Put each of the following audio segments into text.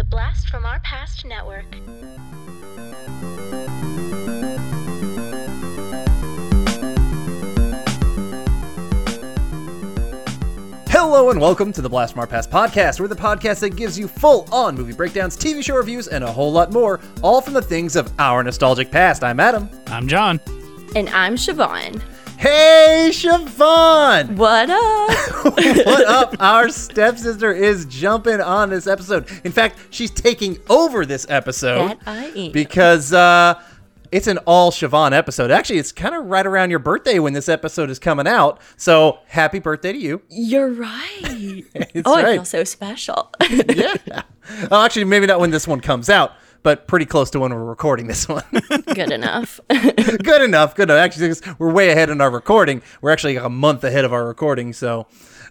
the Blast from Our Past Network. Hello and welcome to the Blast from Our Past podcast. We're the podcast that gives you full-on movie breakdowns, TV show reviews, and a whole lot more, all from the things of our nostalgic past. I'm Adam. I'm John. And I'm Siobhan. Hey, Siobhan! What up? what up? Our stepsister is jumping on this episode. In fact, she's taking over this episode that I am. because uh, it's an all Siobhan episode. Actually, it's kind of right around your birthday when this episode is coming out. So, happy birthday to you. You're right. It's oh, I right. feel so special. yeah. Oh, actually, maybe not when this one comes out, but pretty close to when we're recording this one. Good enough. good enough. Good enough. Actually, we're way ahead in our recording. We're actually like a month ahead of our recording. So,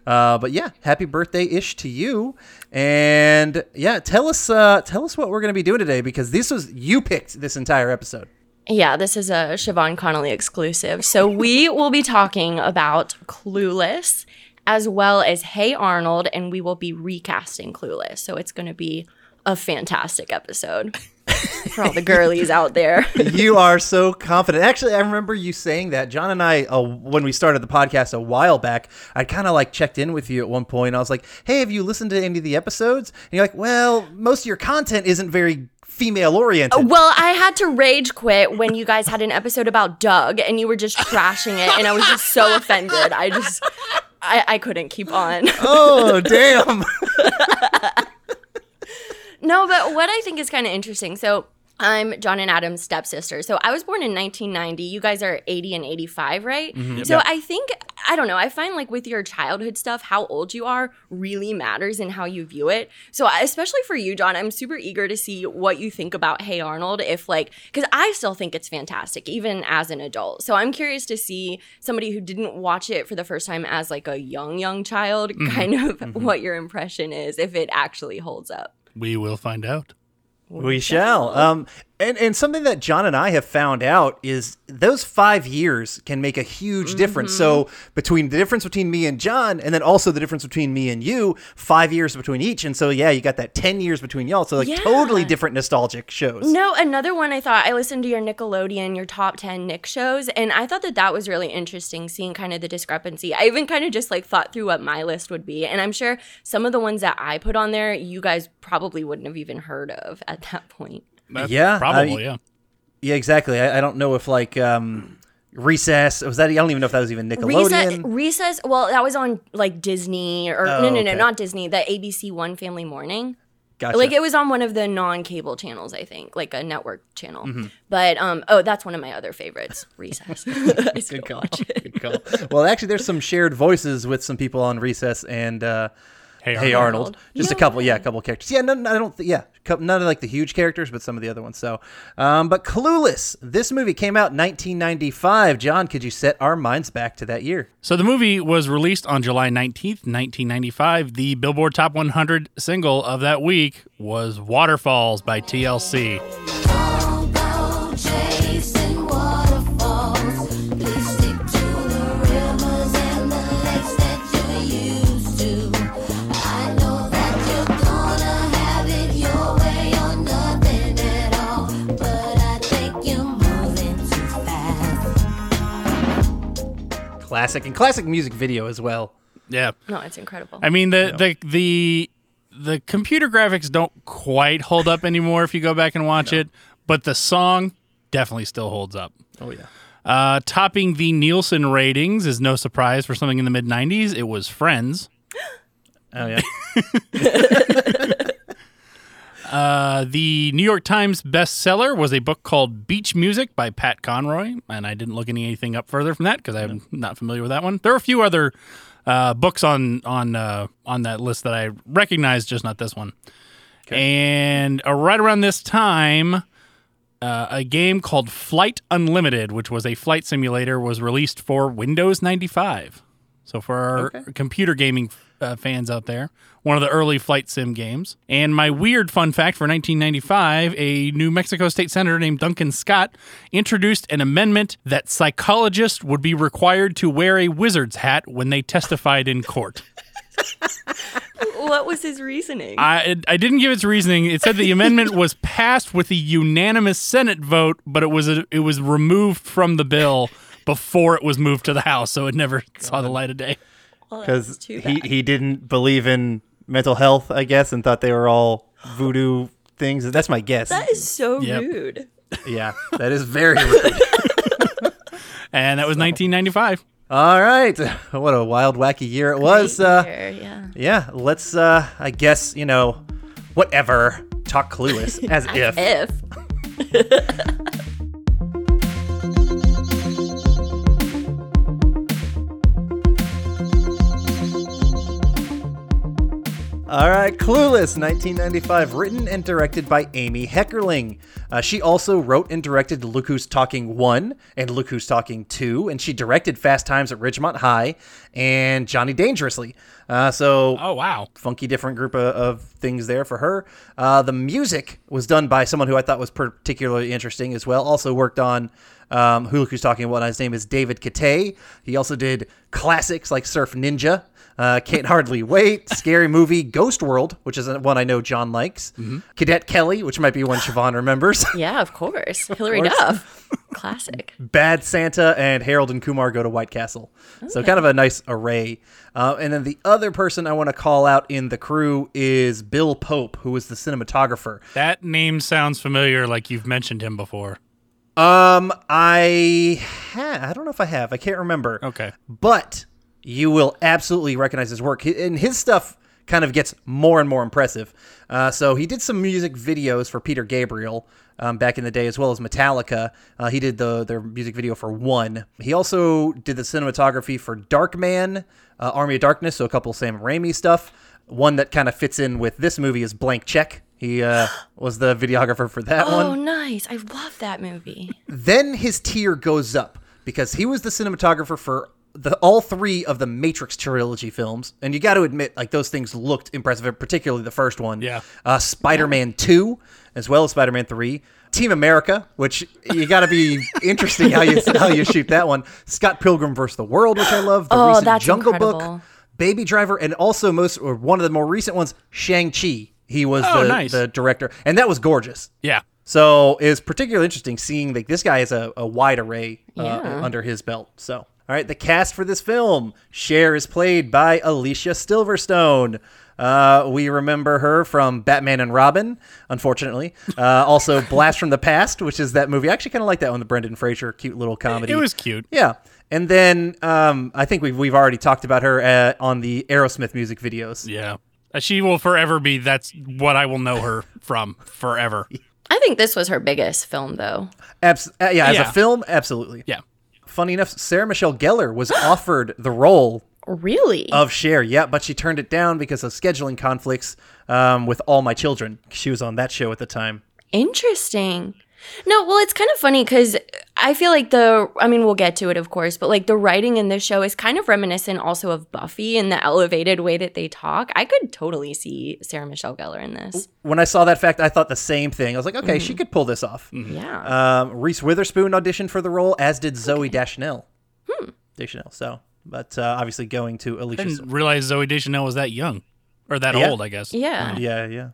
uh, but yeah, happy birthday ish to you. And yeah, tell us, uh, tell us what we're going to be doing today because this was you picked this entire episode. yeah, this is a Siobhan Connolly exclusive. So we will be talking about Clueless as well as Hey Arnold, and we will be recasting Clueless. So it's going to be a fantastic episode for all the girlies out there. you are so confident. Actually, I remember you saying that. John and I, uh, when we started the podcast a while back, I kind of like checked in with you at one point. I was like, "Hey, have you listened to any of the episodes?" And you're like, "Well, most of your content isn't very female oriented." Well, I had to rage quit when you guys had an episode about Doug and you were just trashing it, and I was just so offended. I just, I, I couldn't keep on. oh, damn. No, but what I think is kind of interesting. So I'm John and Adam's stepsister. So I was born in 1990. You guys are 80 and 85, right? Mm-hmm. So I think, I don't know, I find like with your childhood stuff, how old you are really matters in how you view it. So especially for you, John, I'm super eager to see what you think about Hey Arnold. If like, because I still think it's fantastic, even as an adult. So I'm curious to see somebody who didn't watch it for the first time as like a young, young child, mm-hmm. kind of mm-hmm. what your impression is, if it actually holds up. We will find out. We shall. Um, and, and something that John and I have found out is those five years can make a huge difference. So mm-hmm. between the difference between me and John, and then also the difference between me and you, five years between each. And so yeah, you got that ten years between y'all. So like Yeah. totally different nostalgic shows. No, another one I thought I listened to your Nickelodeon, your top 10 Nick shows, and I thought that that was really interesting seeing kind of the discrepancy. I even kind of just like thought through what my list would be, and I'm sure some of the ones that I put on there, you guys probably wouldn't have even heard of at that point. That's Yeah, Probably, I- yeah. Yeah, exactly. I, I don't know if like um, Recess was that. I don't even know if that was even Nickelodeon. Recess, Recess, well, that was on like Disney or Oh, no, no, no, not Disney, the ABC One Family Morning. gotcha. Like it was on one of the non-cable channels, I think, like a network channel. Mm-hmm. But um, oh, that's one of my other favorites, Recess. I still Good call. watch it. Good call. Well, actually, there's some shared voices with some people on Recess and uh, Hey, Hey Arnold. Arnold. Just a No couple, yeah, a way. couple characters. Yeah, no, no, I don't. Th- yeah, none of like the huge characters, but some of the other ones. So, um, but Clueless. This movie came out 1995. John, could you set our minds back to that year? So the movie was released on July 19th, 1995. The Billboard Top 100 single of that week was Waterfalls by TLC. Classic and classic music video as well. Yeah. No, it's incredible. I mean the the the the computer graphics don't quite hold up anymore if you go back and watch it, but the song definitely still holds up. Oh yeah. Uh, topping the Nielsen ratings is no surprise for something in the mid 90s. It was Friends. Oh yeah. Uh, the New York Times bestseller was a book called Beach Music by Pat Conroy, and I didn't look anything up further from that because I'm not familiar with that one. There are a few other uh, books on on uh, on that list that I recognize, just not this one. And uh, right around this time, uh, a game called Flight Unlimited, which was a flight simulator, was released for Windows 95. So for our Okay. computer gaming uh, fans out there, one of the early flight sim games. And my weird fun fact for 1995, a New Mexico state senator named Duncan Scott introduced an amendment that psychologists would be required to wear a wizard's hat when they testified in court. what was his reasoning? I I didn't give its reasoning. It said the amendment was passed with a unanimous Senate vote, but it was a, it was removed from the bill before it was moved to the House, so it never saw the light of day. Well, because that's too he, he didn't believe in mental health, I guess, and thought they were all voodoo things. That's my guess. that is so Yep. rude. yeah, that is very rude. And that was 1995. all right, what a wild, wacky year it was. Great Uh, year, yeah. yeah, let's. Uh, I guess you know, whatever. Talk clueless as if. If All right, Clueless, 1995, written and directed by Amy Heckerling. Uh, she also wrote and directed Look Who's Talking 1 and Look Who's Talking 2, and she directed Fast Times at Ridgemont High and Johnny Dangerously. Uh, so, Oh wow. funky different group of, of things there for her. Uh, the music was done by someone who I thought was particularly interesting as well. Also worked on um, Who Look Who's Talking What. His name is David Kitay. He also did classics like Surf Ninja, uh, Can't Hardly Wait, Scary Movie, Ghost World, which is one I know John likes, Cadet Kelly, which might be one Siobhan remembers, yeah, of course. Hilary course. Duff. Classic. Bad Santa, and Harold and Kumar Go to White Castle. So kind of a nice array. Uh, and then the other person I want to call out in the crew is Bill Pope, who was the cinematographer. That name sounds familiar, like you've mentioned him before. Um, I ha- I don't know if I have. I can't remember. Okay. But you will absolutely recognize his work. And his stuff kind of gets more and more impressive. Uh, so he did some music videos for Peter Gabriel um, back in the day, as well as Metallica. Uh, he did the their music video for One. He also did the cinematography for Darkman, uh, Army of Darkness, so a couple Sam Raimi stuff. One that kind of fits in with this movie is Blank Check. He uh, was the videographer for that one Oh, nice. I love that movie. then his tier goes up because he was the cinematographer for the all three of the Matrix trilogy films, and you got to admit, like those things looked impressive, particularly the first one. Yeah. Uh, Spider-Man Two, as well as Spider-Man Three. Team America, which you got to be interesting how you how you shoot that one. Scott Pilgrim versus the World, which I love. The Oh, recent that's Jungle incredible. Book, Baby Driver, and also most or one of the more recent ones, Shang Chi. He was Oh, the, nice. the director, and that was gorgeous. Yeah. So it's particularly interesting seeing like this guy has a, a wide array uh, Yeah. under his belt. So all right, the cast for this film: Cher is played by Alicia Silverstone. Uh, we remember her from Batman and Robin, unfortunately. Uh, also, Blast from the Past, which is that movie. I actually kind of like that one, the Brendan Fraser cute little comedy. It was cute. yeah. And then um, I think we've we've already talked about her uh, on the Aerosmith music videos. Yeah. Uh, She will forever be that's what I will know her from forever. I think this was her biggest film, though. Abs- uh, yeah, as Yeah. a film, absolutely. Yeah. Funny enough, Sarah Michelle Gellar was offered the role Really? of Cher, yeah, but she turned it down because of scheduling conflicts um, with All My Children. She was on that show at the time. Interesting. No, well, it's kind of funny because I feel like the, I mean, we'll get to it, of course, but like the writing in this show is kind of reminiscent also of Buffy and the elevated way that they talk. I could totally see Sarah Michelle Gellar in this. When I saw that fact, I thought the same thing. I was like, okay, she could pull this off. Yeah. Um, Reese Witherspoon auditioned for the role, as did Zooey Deschanel. Deschanel. So, but uh, obviously going to I Alicia. didn't realize Zooey Deschanel was that young. Or that Yeah. old, I guess. yeah. Yeah, yeah.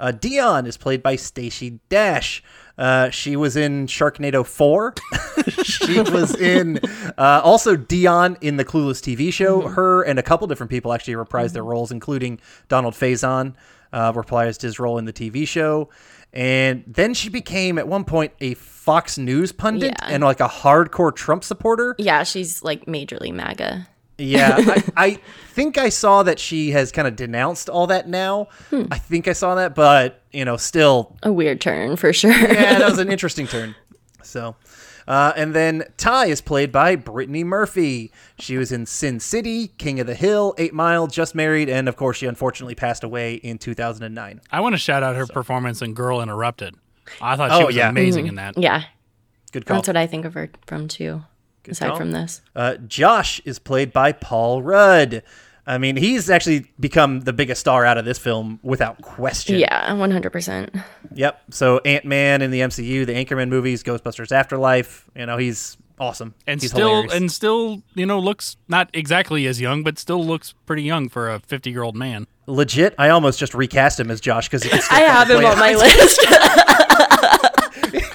Uh, Dion is played by Stacey Dash. Uh, she was in Sharknado 4. she was in uh, also Dion in the Clueless TV show. Her and a couple different people actually reprised their roles, including Donald Faison uh, reprised his role in the TV show. And then she became at one point a Fox News pundit Yeah. and like a hardcore Trump supporter. Yeah, she's like majorly MAGA. Yeah, I, I think I saw that she has kind of denounced all that now. I think I saw that, but you know, still, A weird turn for sure. yeah, that was an interesting turn. So, uh, and then Ty is played by Brittany Murphy. She was in Sin City, King of the Hill, Eight Mile, Just Married, and of course, she unfortunately passed away in 2009. I want to shout out her performance in Girl Interrupted. I thought she Oh, was yeah. amazing in that. yeah, Good call. that's what I think of her from too. Aside call. from this. Uh, Josh is played by Paul Rudd. I mean, he's actually become the biggest star out of this film without question. Yeah, one hundred percent. Yep. So Ant Man in the MCU, the Anchorman movies, Ghostbusters Afterlife. You know, he's awesome. and He's still hilarious. and still you know looks not exactly as young, but still looks pretty young for a fifty year old man. legit. I almost just recast him as Josh because I have him on my list.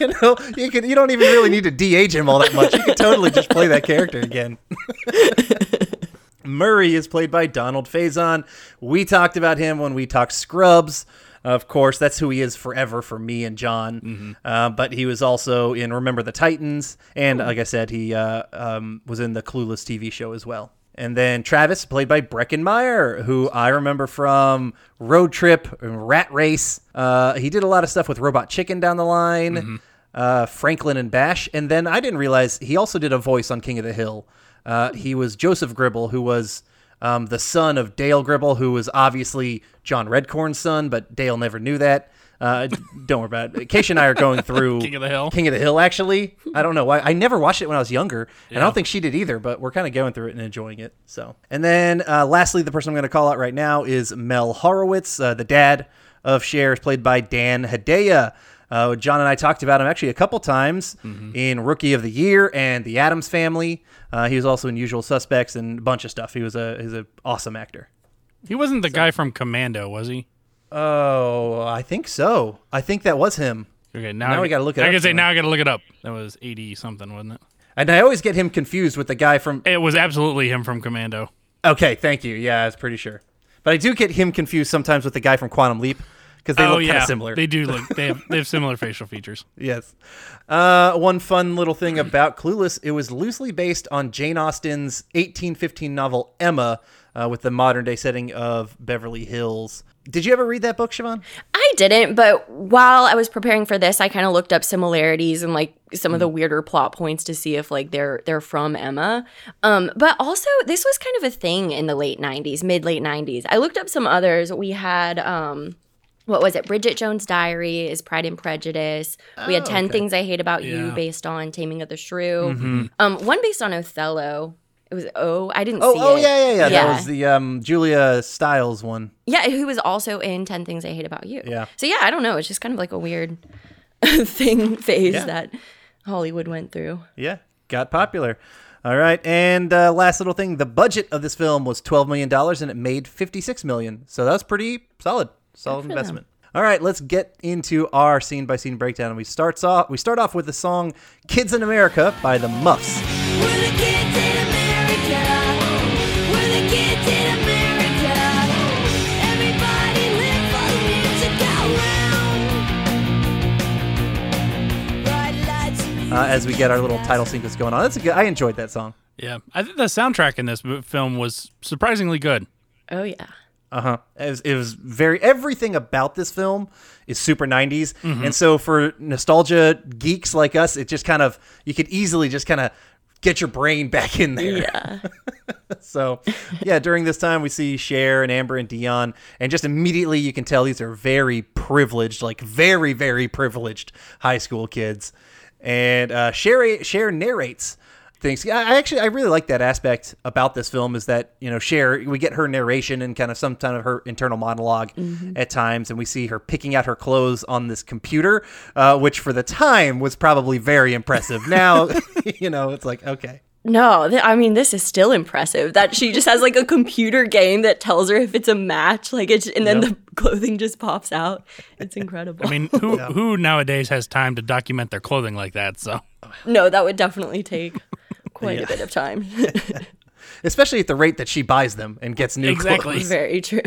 you know, you can you don't even really need to de-age him all that much. You can totally just play that character again. Murray is played by Donald Faison. We talked about him when we talked Scrubs. Of course, that's who he is forever for me and John. Uh, but he was also in Remember the Titans, and like I said, he uh, um, was in the Clueless TV show as well. And then Travis, played by Breckin Meyer, who I remember from Road Trip, and Rat Race. Uh, he did a lot of stuff with Robot Chicken down the line, uh, Franklin and Bash. And then I didn't realize he also did a voice on King of the Hill. Uh, he was Joseph Gribble, who was um, the son of Dale Gribble, who was obviously John Redcorn's son, but Dale never knew that. Uh, don't worry about it. Keisha and I are going through King of the Hill. King of the Hill, actually. I don't know why. I never watched it when I was younger, and I don't think she did either. But we're kind of going through it and enjoying it. So, and then uh, lastly, the person I'm going to call out right now is Mel Horowitz, uh, the dad of Cher, played by Dan Hedaya. Uh, John and I talked about him actually a couple times in Rookie of the Year and The Addams Family. Uh, he was also in Usual Suspects and a bunch of stuff. He was a he's an awesome actor. He wasn't the guy from Commando, was he? Oh, I think so. I think that was him. Okay, now, Now I, we gotta look it I up gotta say then. now I gotta look it up. That was eighty something, wasn't it? And I always get him confused with the guy from It was absolutely him from Commando. Okay, thank you. Yeah, I was pretty sure. But I do get him confused sometimes with the guy from Quantum Leap because they oh look yeah, kind of similar. They do look. They have they have similar facial features. yes. Uh, one fun little thing about Clueless: it was loosely based on Jane Austen's 1815 novel Emma, uh, with the modern day setting of Beverly Hills. Did you ever read that book, Siobhan? I didn't, but while I was preparing for this, I kind of looked up similarities and like some of the weirder plot points to see if like they're they're from Emma. Um, but also this was kind of a thing in the late '90s, mid late '90s. I looked up some others. We had um, what was it? Bridget Jones' Diary is Pride and Prejudice. we had 10 okay. Things I Hate About You, based on Taming of the Shrew. Um, one based on Othello. It was oh, I didn't Oh, oh it. yeah, yeah, yeah, That was the um, Julia Stiles one. Yeah, who was also in 10 Things I Hate About You. Yeah. So yeah, I don't know. It's just kind of like a weird thing phase Yeah. that Hollywood went through. Yeah, got popular. All right, and uh, last little thing: the budget of this film was twelve million dollars, and it made fifty-six million. So that's pretty solid, solid investment. All right, let's get into our scene by scene breakdown. And we starts off. We start off with the song "Kids in America" by the Muffs. We're the kids in America. We're the kids in America. Everybody live for the music around. Bright lights and Uh, as we get our little title sequence going on. That's a good. I enjoyed that song. Yeah, I think the soundtrack in this film was surprisingly good. Oh yeah. Uh huh. It was, it was very everything about this film is super 90s, and so for nostalgia geeks like us, it just kind of you could easily just kind of get your brain back in there. Yeah. So, yeah, during this time, we see Cher and Amber and Dion, and just immediately you can tell these are very privileged, like very, very privileged high school kids. And uh, Cher, Cher narrates things. I I actually, I really like that aspect about this film is that you know Cher, we get her narration and kind of some kind of her internal monolog at times, and we see her picking out her clothes on this computer, uh, which for the time was probably very impressive. Now, you know, it's like okay. No, th- I mean this is still impressive that she just has like a computer game that tells her if it's a match, like it's and then Yep. the clothing just pops out. It's incredible. I mean, who who nowadays has time to document their clothing like that? So no, that would definitely take quite a bit of time. especially at the rate that she buys them and gets new Exactly. clothes. Very true.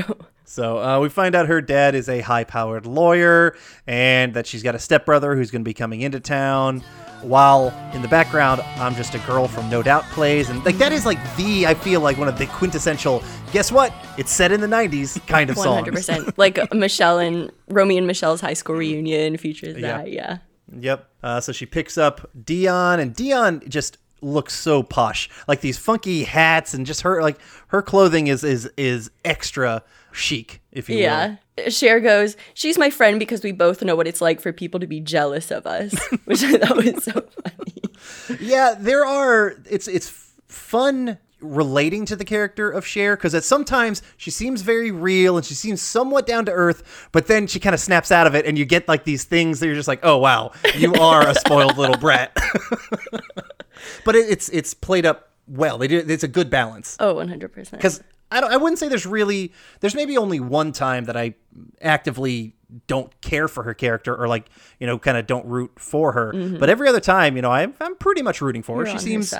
So uh, we find out her dad is a high-powered lawyer, and that she's got a stepbrother who's going to be coming into town. While in the background, I'm just a girl from No Doubt plays, and like that is like the I feel like one of the quintessential. Guess what? It's set in the '90s kind of song. hundred percent. Like Michelle and Romy and Michelle's high school reunion features Yeah. that. Yeah. Yep. Uh, so she picks up Dion, and Dion just looks so posh, like these funky hats, and just her like her clothing is is is extra chic, if you will. Yeah. Cher goes, She's my friend because we both know what it's like for people to be jealous of us, which I thought was so funny. Yeah, there are. It's it's fun relating to the character of Cher because at sometimes she seems very real and she seems somewhat down to earth, but then she kind of snaps out of it, and you get like these things that you're just like, oh wow, you are a spoiled little brat. but it, it's it's played up well. They do. It's a good balance Oh, 100%. because I don't. I wouldn't say there's really. There's maybe only one time that I actively don't care for her character or like you know kind of don't root for her. But every other time, you know, I'm I'm pretty much rooting for Mm-hmm. You're her. on She seems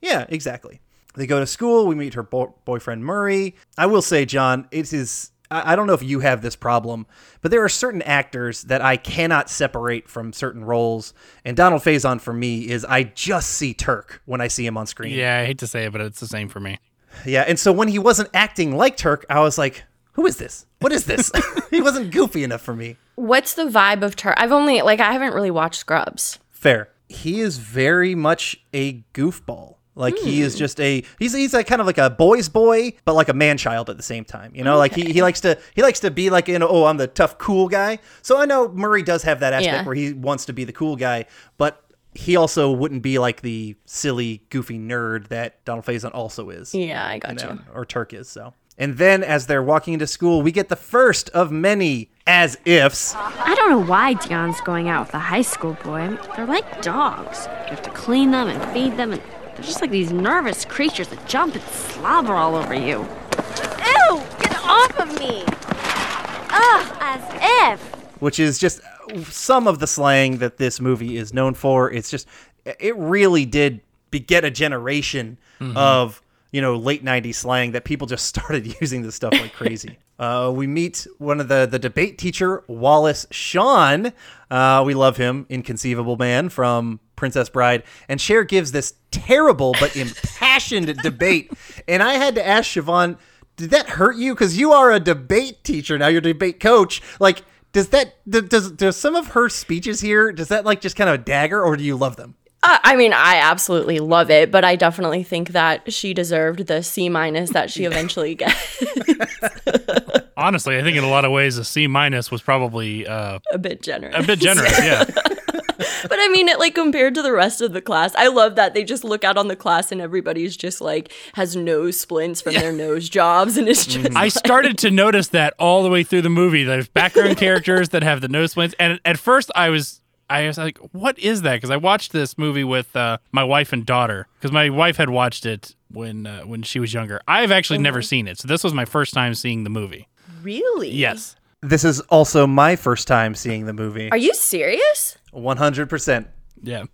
yeah, exactly. They go to school. We meet her bo- boyfriend Murray. I will say, John, it is. I I don't know if you have this problem, but there are certain actors that I cannot separate from certain roles. And Donald Faison for me is I just see Turk when I see him on screen. Yeah, I hate to say it, but it's the same for me. Yeah, and so when he wasn't acting like Turk, I was like, who is this? What is this? he wasn't goofy enough for me. What's the vibe of Turk? I've only, like, I haven't really watched Scrubs. Fair. He is very much a goofball. Like he is hmm. just a he's he's like kind of like a boy's boy, but like a man child at the same time. You know, like he, he likes to he likes to be like you know oh I'm the tough cool guy. So I know Murray does have that aspect Yeah. where he wants to be the cool guy, but he also wouldn't be like the silly goofy nerd that Donald Faison also is. Yeah, I got you you. or Turk is. So. And then, as they're walking into school, we get the first of many as ifs. I don't know why Dion's going out with a high school boy. They're like dogs. You have to clean them and feed them, and they're just like these nervous creatures that jump and slobber all over you. Ew! Get off of me! Ugh, as if. which is just some of the slang that this movie is known for. It's just it really did beget a generation mm-hmm. of you know late '90s slang that people just started using this stuff like crazy. Uh, we meet one of the the debate teacher Wallace Shawn. Uh, we love him, inconceivable man from Princess Bride, and Cher gives this terrible but impassioned debate, and I had to ask Siobhan. Did that hurt you? Because you are a debate teacher now. You're a debate coach. Like, does that does does some of her speeches here does that like just kind of a dagger or do you love them Uh, I mean, I absolutely love it, but I definitely think that she deserved the C minus that she eventually gets. Honestly, I think in a lot of ways a C minus was probably uh, a bit generous. a bit generous. Yeah, But I mean, it like compared to the rest of the class, I love that they just look out on the class and everybody's just like has nose splints from their nose jobs, and it's just I started to notice that all the way through the movie. There's background characters that have the nose splints, and at first I was. I was like, "What is that?" Because I watched this movie with uh, my wife and daughter. Because my wife had watched it when uh, when she was younger. I've actually never seen it, so this was my first time seeing the movie. really. Yes, this is also my first time seeing the movie Are you serious? 100% yeah.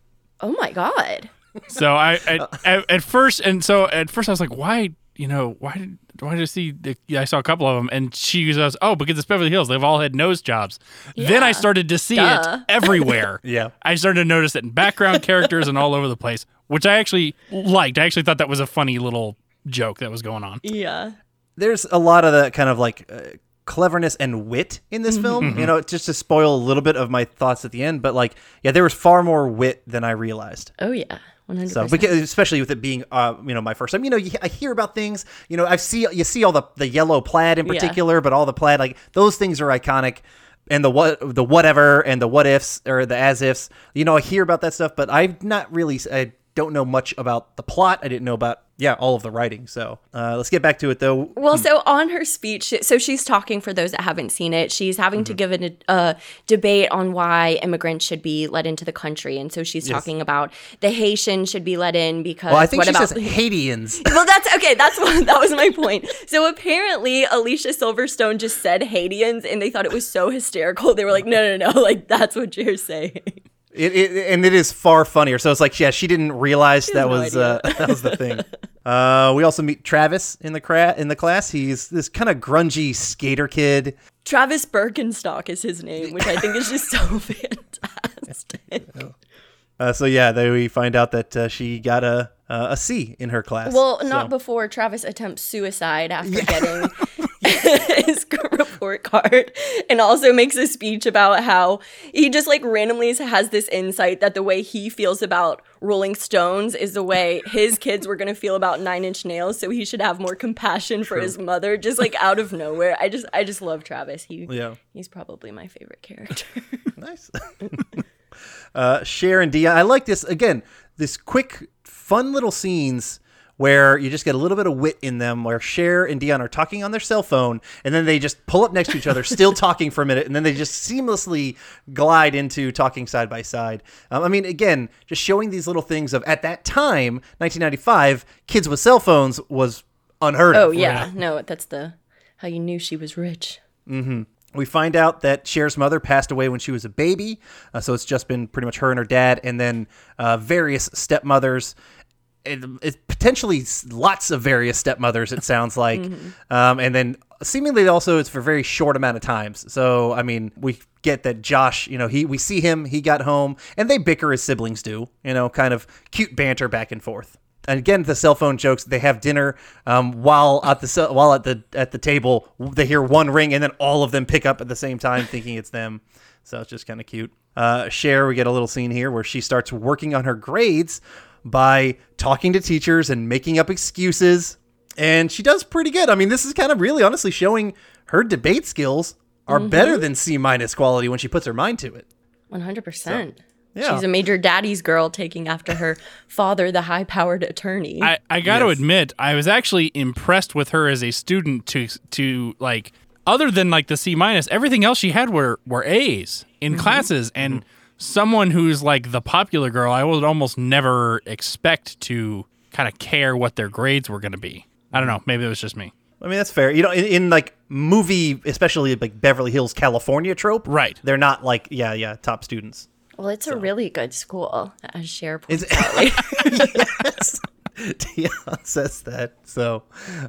Oh my god. So I at, at, at first, and so at first I was like, "Why?" You know, why did why did I see? The, yeah, I saw a couple of them, and she goes, "Oh, because it's Beverly Hills. They've all had nose jobs." Then I started to see Duh. it everywhere. Yeah. I started to notice it in background characters and all over the place, which I actually liked. I actually thought that was a funny little joke that was going on. Yeah. there's a lot of that kind of like uh, cleverness and wit in this film you know just to spoil a little bit of my thoughts at the end but like yeah there was far more wit than i realized Oh yeah. One hundred So, because, especially with it being, uh, you know, my first time, you know, you, I hear about things, you know, I see, you see all the the yellow plaid in Yeah. particular, but all the plaid, like those things are iconic, and the what, the whatever, and the what ifs or the as ifs, you know, I hear about that stuff, but I've not really, I don't know much about the plot. I didn't know about, yeah, all of the writing. So, uh, let's get back to it though. Well, so on her speech, so she's talking for those that haven't seen it. She's having Mm-hmm. to give a, a debate on why immigrants should be let into the country, and so she's talking about the Haitians should be let in because Well, I think what she about says Haitians. well, that's okay. That's what that was my point. So apparently, Alicia Silverstone just said Haitians, and they thought it was so hysterical. They were like, "No, no, no! Like that's what you're saying." It, it and it is far funnier. So it's like, yeah, she didn't realize that no was uh, that was the thing. Uh, we also meet Travis in the cra- in the class. He's this kind of grungy skater kid. Travis Birkenstock is his name, which I think is just so fantastic. Uh, so yeah, then we find out that uh, she got a uh, a C in her class. Well, not So- before Travis attempts suicide after getting his report card and also makes a speech about how he just like randomly has this insight that the way he feels about Rolling Stones is the way his kids were going to feel about Nine Inch Nails, so he should have more compassion for his mother just like out of nowhere. I just I just love Travis. He Yeah. he's probably my favorite character. Nice. Uh, Cher and Dion. I like this again. This quick, fun little scenes where you just get a little bit of wit in them, where Cher and Dion are talking on their cell phone, and then they just pull up next to each other, still talking for a minute, and then they just seamlessly glide into talking side by side. Um, I mean, again, just showing these little things of at that time, 1995, kids with cell phones was unheard of. Oh yeah, no, that's the how you knew she was rich. We find out that Cher's mother passed away when she was a baby, uh, so it's just been pretty much her and her dad, and then uh, various stepmothers. It, it's potentially lots of various stepmothers. It sounds like, um, and then seemingly also it's for a very short amount of times. So I mean, we get that Josh, you know, he we see him, he got home, and they bicker as siblings do. You know, kind of cute banter back and forth. And again, the cell phone jokes. They have dinner um, while at the while at the at the table. They hear one ring, and then all of them pick up at the same time, thinking it's them. So it's just kind of cute. Uh, Cher, we get a little scene here where she starts working on her grades by talking to teachers and making up excuses, and she does pretty good. I mean, this is kind of really honestly showing her debate skills are better than C minus quality when she puts her mind to it. One hundred percent. Yeah. She's a major daddy's girl, taking after her father, the high-powered attorney. I, I got to Yes. admit, I was actually impressed with her as a student to to like other than like the C minus, everything else she had were were A's in mm-hmm. classes and mm-hmm. someone who's like the popular girl, I would almost never expect to kind of care what their grades were going to be. I don't know, maybe it was just me. I mean, that's fair. You know, in, in like movie, especially like Beverly Hills, California trope, Right. They're not like, yeah, yeah, top students. Well, it's a really good school, as Cher points Is out. later. yes. Dion says that. So,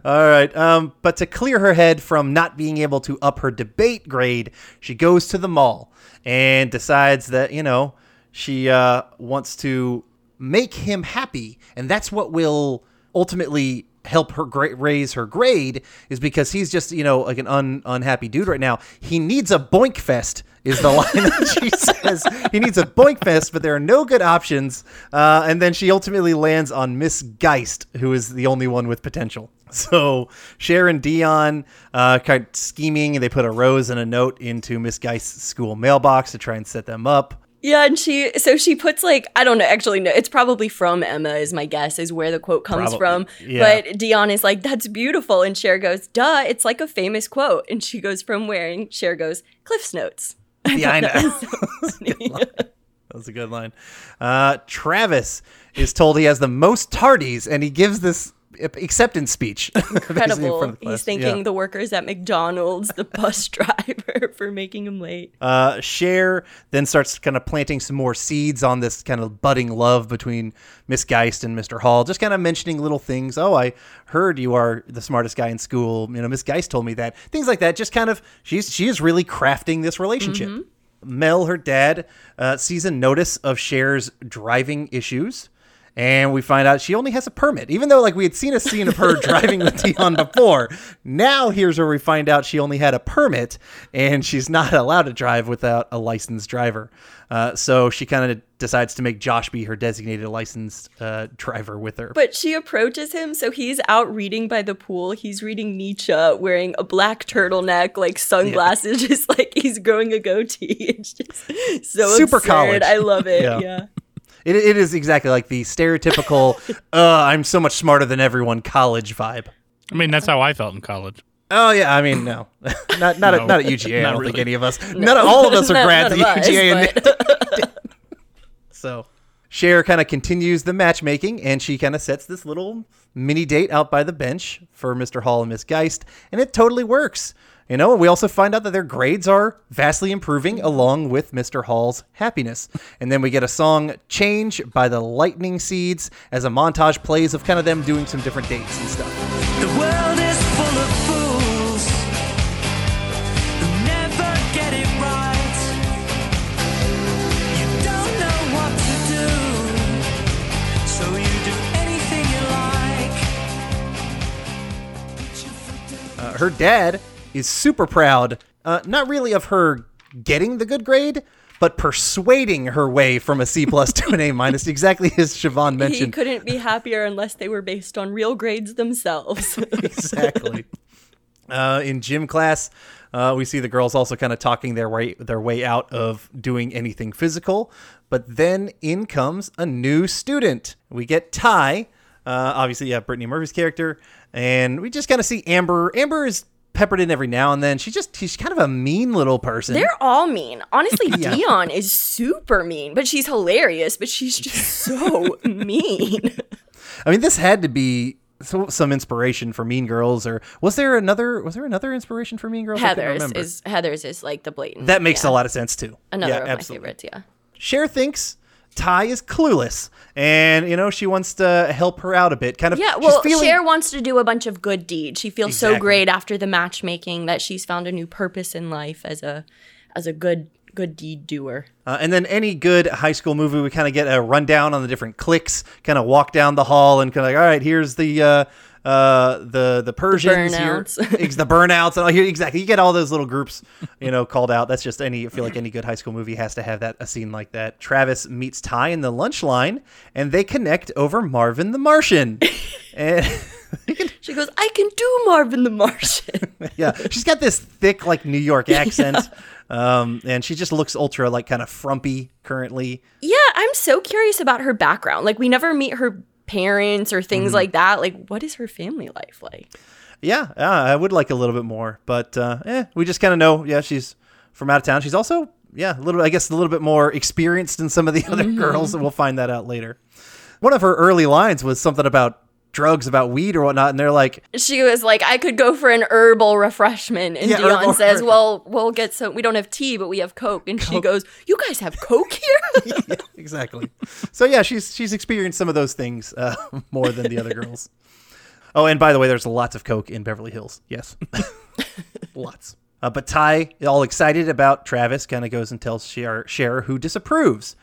all right. Um, but to clear her head from not being able to up her debate grade, she goes to the mall and decides that, you know, she uh, wants to make him happy. And that's what will ultimately help her gra- raise her grade is because he's just, you know, like an un- unhappy dude right now. He needs a boink fest is the line that she says. He needs a boink fest, but there are no good options. Uh, and then she ultimately lands on Miss Geist, who is the only one with potential. So Cher and Dion uh, kind of scheming, they put a rose and a note into Miss Geist's school mailbox to try and set them up. Yeah, and she so she puts like I don't know actually no it's probably from Emma is my guess is where the quote comes Probably, from. yeah. But Dion is like that's beautiful and Cher goes duh it's like a famous quote and she goes from wearing Cher goes Cliff's notes. Yeah, I know. That was a good line. Uh, Travis is told he has the most tardies, and he gives this acceptance speech. Incredible. He's thanking Yeah. the workers at McDonald's, the bus driver for making him late. Uh, Cher then starts kind of planting some more seeds on this kind of budding love between Miss Geist and Mr. Hall, just kind of mentioning little things. Oh, I heard you are the smartest guy in school. You know, Miss Geist told me that. Things like that. Just kind of she's she is really crafting this relationship. Mel, her dad, uh, sees a notice of Cher's driving issues. And we find out she only has a permit, even though like we had seen a scene of her driving with Dion before. Now here's where we find out she only had a permit, and she's not allowed to drive without a licensed driver. Uh, so she kind of decides to make Josh be her designated licensed uh, driver with her. But she approaches him, so he's out reading by the pool. He's reading Nietzsche, wearing a black turtleneck, like sunglasses, just like he's growing a goatee. It's just so Super absurd. college. I love it. Yeah. yeah. It, it is exactly like the stereotypical uh, "I'm so much smarter than everyone" college vibe. I mean, that's how I felt in college. Oh yeah, I mean no, not not No, at, not at UGA. I don't think any of us, none of all of us are None- grads at us, UGA. but- So Cher kind of continues the matchmaking and she kind of sets this little mini date out by the bench for Mr. Hall and Miss Geist, and it totally works. You know, we also find out that their grades are vastly improving along with Mr. Hall's happiness. And then we get a song Change by the Lightning Seeds as a montage plays of kind of them doing some different dates and stuff. The world is full of fools who never get it right. You don't know what to do, so you do anything you like. Uh, her dad is super proud, uh, not really of her getting the good grade, but persuading her way from a C plus to an A minus, exactly as Siobhan mentioned. He couldn't be happier unless they were based on real grades themselves. exactly. Uh, in gym class, uh, we see the girls also kind of talking their way their way out of doing anything physical. But then in comes a new student. We get Ty, Uh, obviously, yeah, Brittany Murphy's character, and we just kind of see Amber. Amber is peppered in every now and then. She just she's kind of a mean little person. They're all mean. Honestly, Yeah. Dion is super mean, but she's hilarious, but she's just so mean. I mean, this had to be so, some inspiration for Mean Girls, or was there another? Was there another inspiration for Mean Girls? Heather's is Heather's is like the blatant. that makes yeah. a lot of sense too. Another yeah, of absolutely. my favorites, yeah. Cher thinks Ty is clueless, and you know she wants to help her out a bit. Kind of, Yeah, well, feeling- Cher wants to do a bunch of good deeds. She feels so great after the matchmaking that she's found a new purpose in life as a as a good good deed doer. Uh, and then any good high school movie, we kind of get a rundown on the different cliques, kind of walk down the hall and kind of like, all right, here's the uh, uh, the the Persians, here- burnouts. the burnouts, and all here exactly. You get all those little groups, you know, called out. That's just any. I feel like any good high school movie has to have that a scene like that. Travis meets Ty in the lunch line, and they connect over Marvin the Martian, and. She goes, "I can do Marvin the Martian." yeah, she's got this thick like New York accent, um, and she just looks ultra like kind of frumpy currently. yeah, I'm so curious about her background. Like we never meet her parents or things Mm-hmm. like that. Like what is her family life like? Yeah, uh, I would like a little bit more, but uh, eh, we just kind of know. Yeah, she's from out of town. She's also, yeah, a little. I guess a little bit more experienced than some of the other girls, and we'll find that out later. One of her early lines was something about drugs, about weed or whatnot, and they're like, She was like, "I could go for an herbal refreshment," and Yeah, Dion herbal says. "Well, we'll get some. We don't have tea, but we have Coke." And she goes, "You guys have Coke here?" yeah, exactly. So yeah, she's she's experienced some of those things uh, more than the other girls. Oh, and by the way, there's lots of coke in Beverly Hills. Yes, lots. Uh, but Ty, all excited about Travis, kind of goes and tells Cher, Cher who disapproves.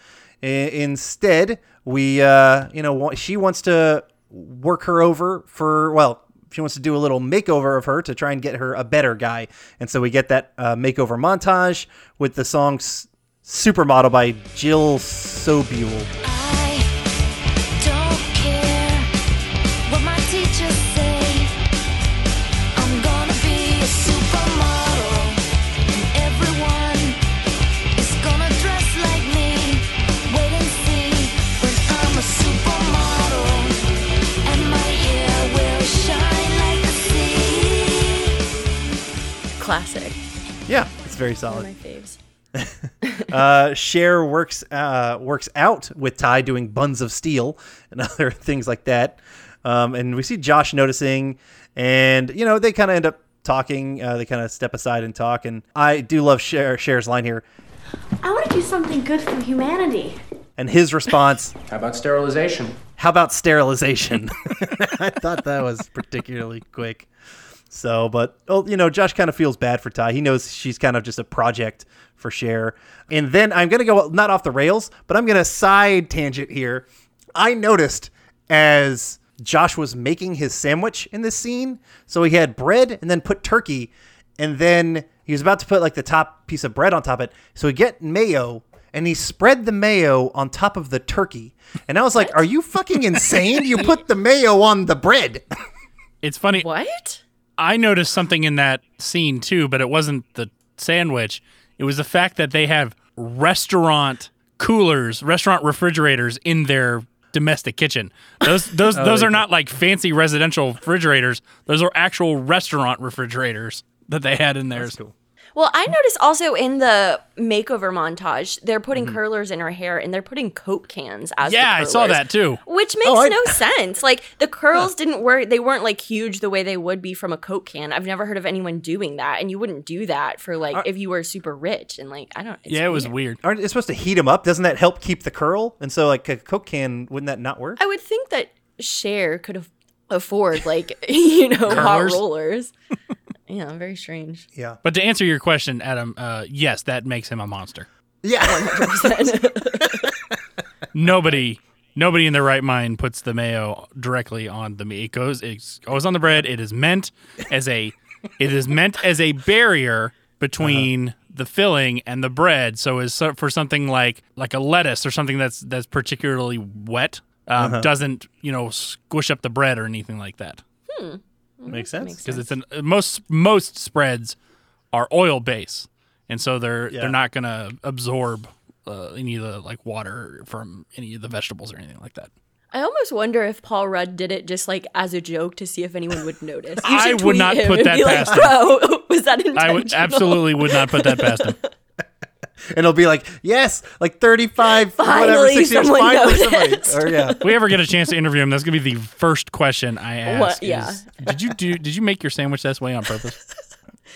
I- instead, we, uh, you know, she wants to work her over for well. She wants to do a little makeover of her to try and get her a better guy, and so we get that uh, makeover montage with the song S- "Supermodel" by Jill Sobule. Classic. Yeah, it's very One solid. of my faves. uh, Cher works uh, works out with Ty doing buns of steel and other things like that. Um, and we see Josh noticing, and you know they kind of end up talking. Uh, they kind of step aside and talk. And I do love Cher, Cher's line here, I want to do something good for humanity. and his response. How about sterilization? How about sterilization? I thought that was particularly quick. So, but oh, you know, Josh kind of feels bad for Ty. He knows she's kind of just a project for Cher. And then I'm gonna go not off the rails, but I'm gonna side tangent here. I noticed as Josh was making his sandwich in this scene, so he had bread and then put turkey, and then he was about to put like the top piece of bread on top of it. So he get mayo and he spread the mayo on top of the turkey. And I was like, "Are you fucking insane? You put the mayo on the bread." It's funny. What? I noticed something in that scene too, but it wasn't the sandwich. It was the fact that they have restaurant coolers, restaurant refrigerators in their domestic kitchen. Those those oh, those are not like fancy residential refrigerators. Those are actual restaurant refrigerators that they had in theirs. Well, I noticed also in the makeover montage, they're putting Mm-hmm. curlers in her hair and they're putting Coke cans as the Yeah, I saw that too. Which makes Oh, I- no sense. Like the curls didn't work; they weren't like huge the way they would be from a Coke can. I've never heard of anyone doing that, and you wouldn't do that for like if you were super rich and like I don't. it's Yeah, it was weird. Aren't it supposed to heat them up? Doesn't that help keep the curl? And so, like a Coke can, wouldn't that not work? I would think that Cher could have afford like you know hot rollers. yeah, very strange. Yeah. But to answer your question, Adam, uh, yes, that makes him a monster. Yeah. Nobody, nobody in their right mind puts the mayo directly on the meat. It goes, it goes on the bread. It is meant as a, it is meant as a barrier between the filling and the bread. So is so for something like like a lettuce or something that's that's particularly wet, um, doesn't you know squish up the bread or anything like that. Makes sense. Because it's an most most spreads are oil base, and so they're Yeah. they're not gonna absorb uh, any of the like water from any of the vegetables or anything like that. I almost wonder if Paul Rudd did it just like as a joke to see if anyone would notice. I should would not put that be like, past him. Bro, was that intentional? I would absolutely would not put that past him. and it'll be like, yes, like 35, whatever, Finally six years, someone finally somebody. Or yeah. If we ever get a chance to interview him, that's gonna be the first question I ask. What- yeah. is, did you do? Did you make your sandwich this way on purpose?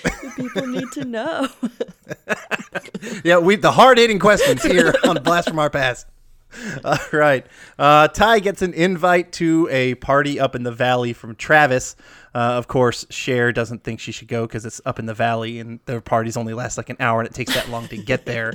People need to know. Yeah, we the hard hitting questions here on Blast from Our Past. All right. Uh, Tai gets an invite to a party up in the valley from Travis. Uh, of course, Cher doesn't think she should go because it's up in the valley and their parties only last like an hour and it takes that long to get there.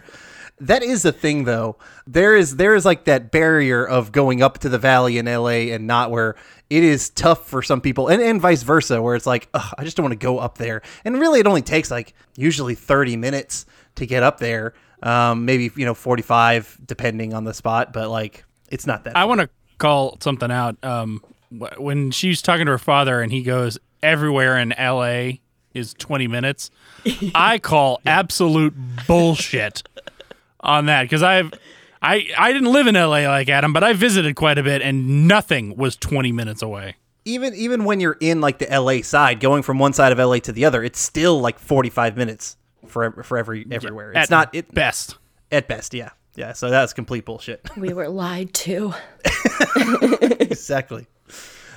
That is the thing, though. There is there is like that barrier of going up to the valley in LA and not where it is tough for some people, and, and vice versa, where it's like, Ugh, I just don't want to go up there. And really, it only takes like usually 30 minutes to get up there. Um, maybe, you know, 45 depending on the spot, but like it's not that. I want to call something out. Um, when she's talking to her father and he goes, everywhere in LA is 20 minutes, I call absolute bullshit on that because I've. I, I didn't live in LA like Adam, but I visited quite a bit and nothing was 20 minutes away. even even when you're in like the LA side, going from one side of LA to the other, it's still like 45 minutes for for every everywhere. It's At not it best. at best, yeah. Yeah, so that's complete bullshit. We were lied to. exactly.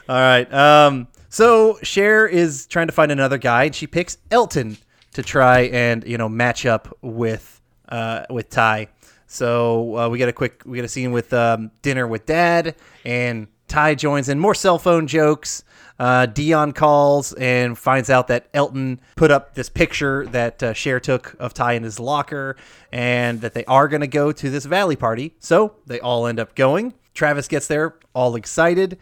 All right. Um, so Cher is trying to find another guy, and she picks Elton to try and you know match up with uh, with Tai. So uh, we get a quick we get a scene with um, dinner with Dad, and Tai joins in. More cell phone jokes. Uh, Dion calls and finds out that Elton put up this picture that uh, Cher took of Tai in his locker, and that they are going to go to this Valley party. So they all end up going. Travis gets there, all excited.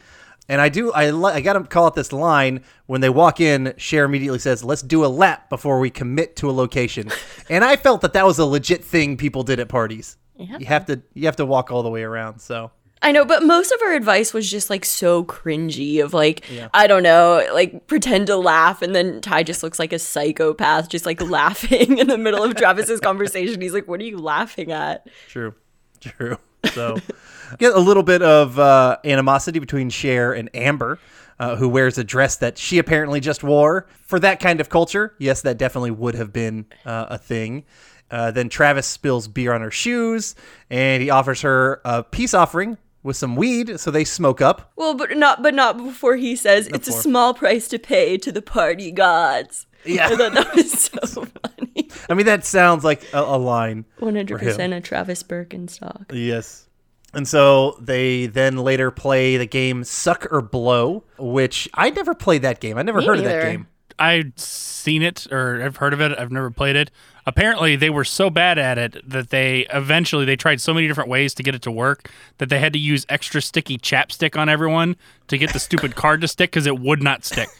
And I do, I, I got to call out this line when they walk in. Cher immediately says, "Let's do a lap before we commit to a location." and I felt that that was a legit thing people did at parties. You have to, you have to walk all the way around. So I know, but most of her advice was just like so cringy of like, I don't know, like pretend to laugh. And then Tai just looks like a psychopath, just like laughing in the middle of Travis's conversation. He's like, What are you laughing at? True, true. So get a little bit of uh, animosity between Cher and Amber, uh, who wears a dress that she apparently just wore for that kind of culture. Yes, that definitely would have been uh, a thing. Uh, then Travis spills beer on her shoes, and he offers her a peace offering with some weed, so they smoke up. Well, but not, but not before he says it's a small price to pay to the party gods. Yeah. I thought that was so funny. I mean, that sounds like a, a line. One hundred percent a Travis Birkenstock. Yes. And so they then later play the game Suck or Blow, which I never played that game. I never Me heard of that game. I've seen it or I've heard of it. I've never played it. Apparently, they were so bad at it that they eventually they tried so many different ways to get it to work that they had to use extra sticky chapstick on everyone to get the stupid card to stick because it would not stick.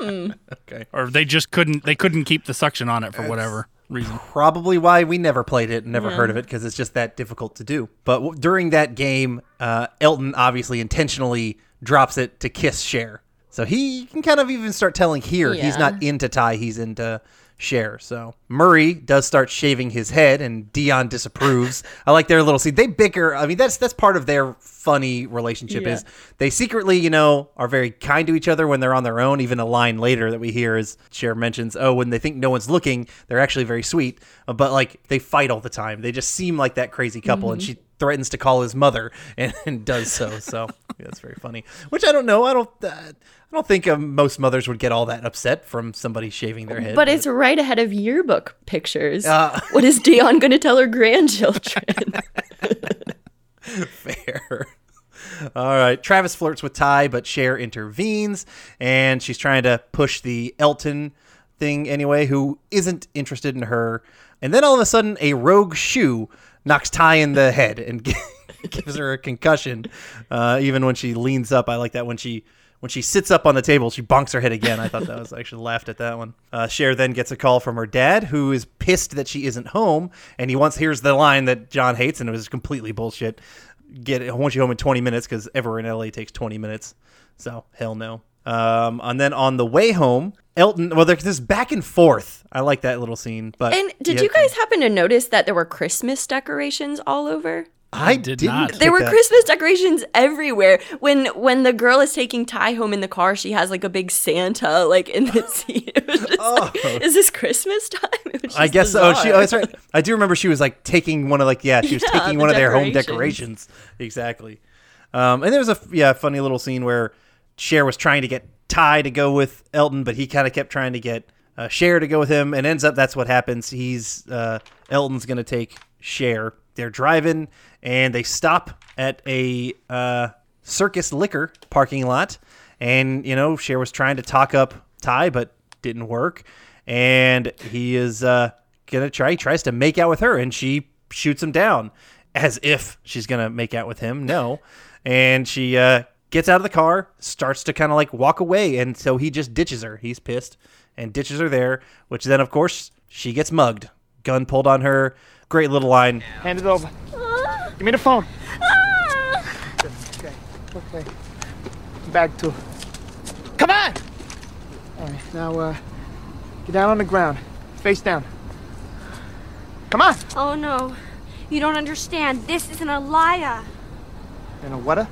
Okay. Or they just couldn't they couldn't keep the suction on it for whatever reason. Probably why we never played it and never heard of it because it's just that difficult to do. But w- during that game, uh, Elton obviously intentionally drops it to kiss Cher. So he can kind of even start telling here he's not into Tai, he's into Cher. So Murray does start shaving his head, and Dion disapproves. I like their little scene. They bicker. I mean, that's that's part of their funny relationship. Is they secretly, you know, are very kind to each other when they're on their own. Even a line later that we hear is Cher mentions, "Oh, when they think no one's looking, they're actually very sweet." But like they fight all the time. They just seem like that crazy couple, and mm-hmm. she threatens to call his mother and, and does so. So yeah, that's very funny. Which I don't know. I don't. Uh, I don't think um, most mothers would get all that upset from somebody shaving their head. But it's right ahead of yearbook pictures. Uh. what is Dion going to tell her grandchildren? fair. All right. Travis flirts with Tai, but Cher intervenes, and she's trying to push the Elton thing anyway, who isn't interested in her. And then all of a sudden, a rogue shoe knocks Tai in the head and gives her a concussion. Uh, even when she leans up, I like that when she. When she sits up on the table, she bonks her head again. I thought that was I actually laughed at that one. Uh, Cher then gets a call from her dad, who is pissed that she isn't home, and he wants here's the line that John hates, and it was completely bullshit get I want you home in 20 minutes because ever in LA takes 20 minutes. So hell no. Um, and then on the way home, Elton. Well, there's this back and forth. I like that little scene. But and did yeah, you guys happen to notice that there were Christmas decorations all over? I did didn't not. There were that. Christmas decorations everywhere. When when the girl is taking Tai home in the car, she has like a big Santa like in the seat. It was just like, is this Christmas time? It was Oh. I guess so. Oh, she. Oh, bizarre. that's right. I do remember she was like taking one of like yeah, she was Yeah, taking one of their home decorations. decorations. Exactly. Um, and there was a yeah funny little scene where Cher was trying to get Tai to go with Elton, but he kind of kept trying to get uh, Cher to go with him, and ends up that's what happens. He's uh, Elton's gonna take Cher. They're driving and they stop at a uh, Circus Liquor parking lot, and you know Cher was trying to talk up Tai, but didn't work, and he is uh, gonna try. He tries to make out with her, and she shoots him down as if she's gonna make out with him. No, and she uh, gets out of the car, starts to kind of like walk away, and so he just ditches her. He's pissed and ditches her there, which then of course she gets mugged. Gun pulled on her. Great little line. Hand it over. Give me the phone. Okay. Okay. Bag two. Come on! All right, now, uh, get down on the ground. Face down. Come on! Oh no. You don't understand. This isn't Alaïa. And a what?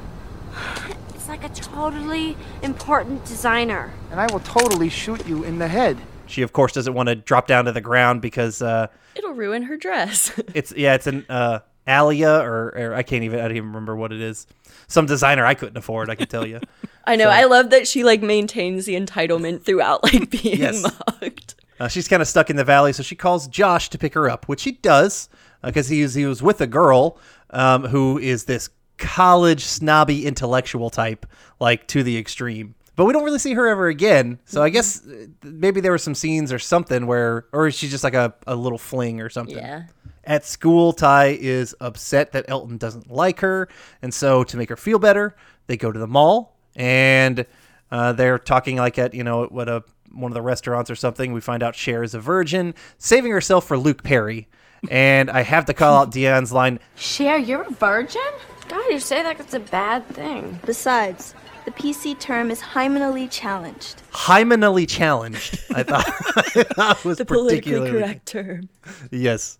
It's like a totally important designer. And I will totally shoot you in the head. She of course doesn't want to drop down to the ground because uh, It'll ruin her dress. it's yeah, it's an uh, Alaïa or, or I can't even I don't even remember what it is. Some designer I couldn't afford. I can tell you. I know. I love that she like maintains the entitlement throughout like being Yes. mugged. Uh, she's kind of stuck in the valley, so she calls Josh to pick her up, which he does because he was he was with a girl um, who is this college snobby intellectual type, like to the extreme. But we don't really see her ever again. So I guess uh, maybe there were some scenes or something where, or she's just like a, a little fling or something. Yeah. At school, Tai is upset that Elton doesn't like her, and so to make her feel better, they go to the mall and uh, they're talking like at you know what a one of the restaurants or something. We find out Cher is a virgin, saving herself for Luke Perry. And I have to call out Dion's line. Cher, you're a virgin? God, you say that it's a bad thing. Besides, the PC term is hymenally challenged. Hymenally challenged. I thought, I thought was The politically particularly correct term. Yes.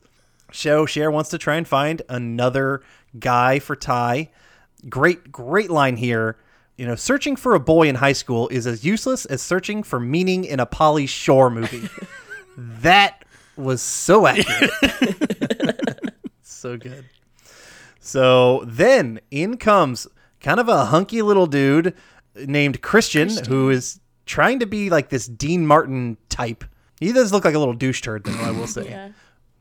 So Cher wants to try and find another guy for Tai. Great, great line here. You know, searching for a boy in high school is as useless as searching for meaning in a Pauly Shore movie. that was so accurate. so good. So then in comes kind of a hunky little dude named Christian, who is trying to be like this Dean Martin type. He does look like a little douche turd, though, I will say.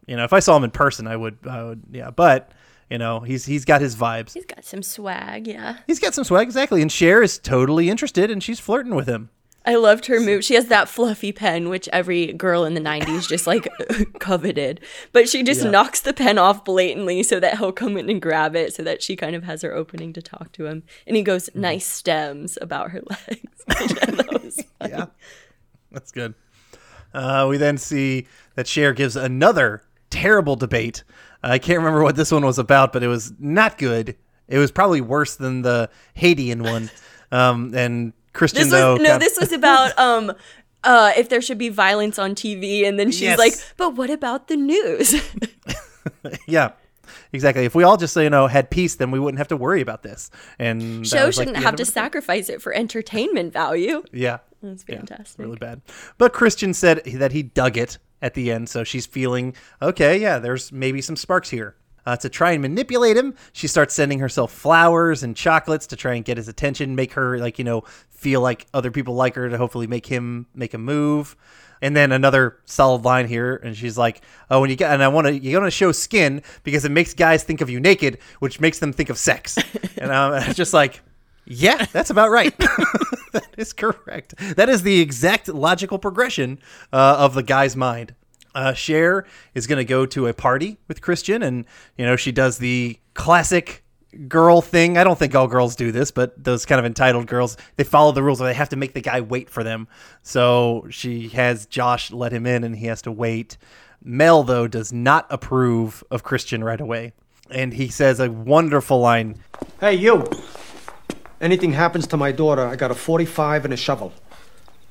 You know, if I saw him in person, I would, I would, yeah. But you know, he's he's got his vibes. He's got some swag, yeah. He's got some swag, exactly. And Cher is totally interested, and she's flirting with him. I loved her move. She has that fluffy pen, which every girl in the 90s just like coveted. But she just Yeah. knocks the pen off blatantly so that he'll come in and grab it so that she kind of has her opening to talk to him. And he goes, Mm-hmm. nice stems about her legs. Which I thought was funny. Yeah, that's good. Uh, we then see that Cher gives another terrible debate. I can't remember what this one was about, but it was not good. It was probably worse than the Haitian one. Um, and Christian This was no, kind- this was about um uh if there should be violence on TV and then she's Yes. like, "But what about the news?" yeah, exactly. If we all just you know had peace, then we wouldn't have to worry about this. And Show shouldn't the have to sacrifice it for entertainment value. Yeah, That's Yeah, fantastic. really bad. But Christian said that he dug it at the end, so she's feeling okay. Yeah, there's maybe some sparks here. Uh, to try and manipulate him, she starts sending herself flowers and chocolates to try and get his attention, make her like you know feel like other people like her to hopefully make him make a move. And then another solid line here, and she's like, "Oh, when you get and I want to you want to show skin because it makes guys think of you naked, which makes them think of sex." and I'm just like, "Yeah, that's about right." that is correct. That is the exact logical progression uh, of the guy's mind. Uh, Cher is going to go to a party with Christian, and you know she does the classic girl thing. I don't think all girls do this, but those kind of entitled girls they follow the rules where they have to make the guy wait for them. So she has Josh let him in, and he has to wait. Mel though does not approve of Christian right away, and he says a wonderful line. Hey, you! Anything happens to my daughter, I got a 45 and a shovel.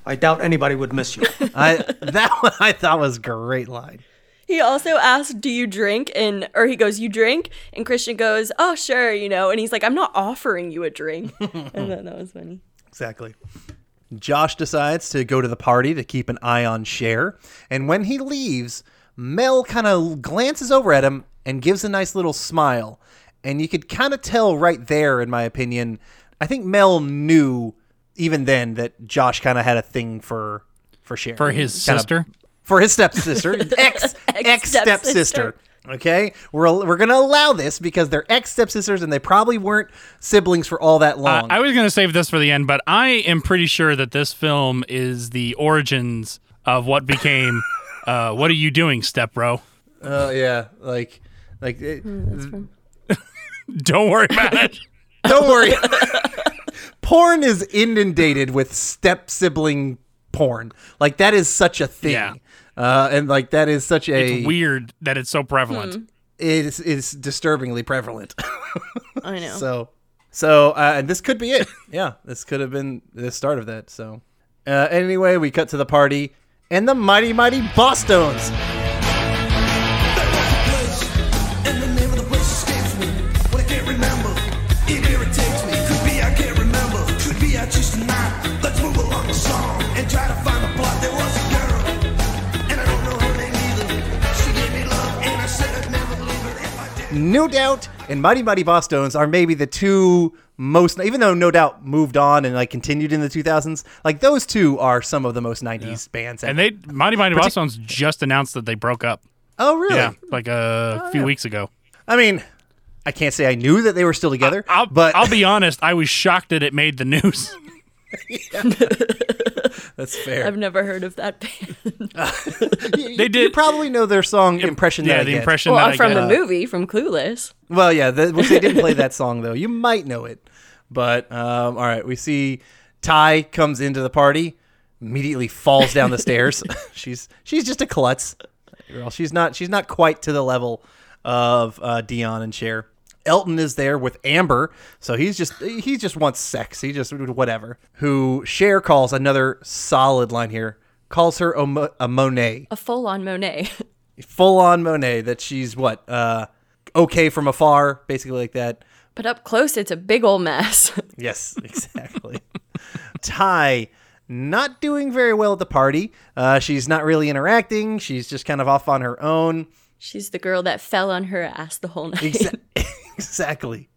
I doubt anybody would miss you. I that one I thought was a great line. He also asked, "Do you drink?" and or he goes, "You drink?" and Christian goes, "Oh, sure," you know, and he's like, "I'm not offering you a drink," and then that was funny. Exactly. Josh decides to go to the party to keep an eye on Cher, and when he leaves, Mel kind of glances over at him and gives a nice little smile. And you could kind of tell right there, in my opinion, I think Mel knew even then that Josh kind of had a thing for for Cher. For his Kinda- sister? for his stepsister, ex ex stepsister. Okay, we're we're gonna allow this because they're ex stepsisters and they probably weren't siblings for all that Uh, long. I was going to save this for the end, but I am pretty sure that this film is the origins of what became uh, What Are You Doing, Step Bro? Oh yeah, like like it- Don't worry about it. Don't worry. porn is inundated with step sibling porn. Like that is such a thing. Yeah. Uh, and like that is such a It's weird that it's so prevalent. it is is disturbingly prevalent. I know. So, so, uh, and this could be it. Yeah, this could have been the start of that. So, uh, anyway, we cut to the party and the mighty, mighty Bosstones. No Doubt and Mighty Mighty Bosstones are maybe the two most, even though No Doubt moved on and like continued in the 2000s, like those two are some of the most 90s bands. And they, Mighty Mighty Partic- Bosstones just announced that they broke up. oh, really? Yeah, like a oh, few weeks ago. I mean, I can't say I knew that they were still together, I'll, but I'll be honest, I was shocked that it made the news. that's fair. I've never heard of that band. You- They You did- probably know their song "Impression." yeah, that I the Get. impression well, that I from get. the movie, from Clueless. Well, yeah, the, which they didn't play that song though. You might know it, but um, all right. We see Tai comes into the party, immediately falls down the stairs. she's she's just a klutz. Girl, she's not she's not quite to the level of uh, Dion and Cher. Elton is there with Amber, so he's just he just wants sex. He just whatever. Who Cher calls another solid line here. Calls her a, a Monet A full-on Monet. full on Monet that she's what uh okay from afar basically like that but up close, it's a big old mess. yes exactly Tai not doing very well at the party uh she's not really interacting she's just kind of off on her own She's the girl that fell on her ass the whole night. Exa- exactly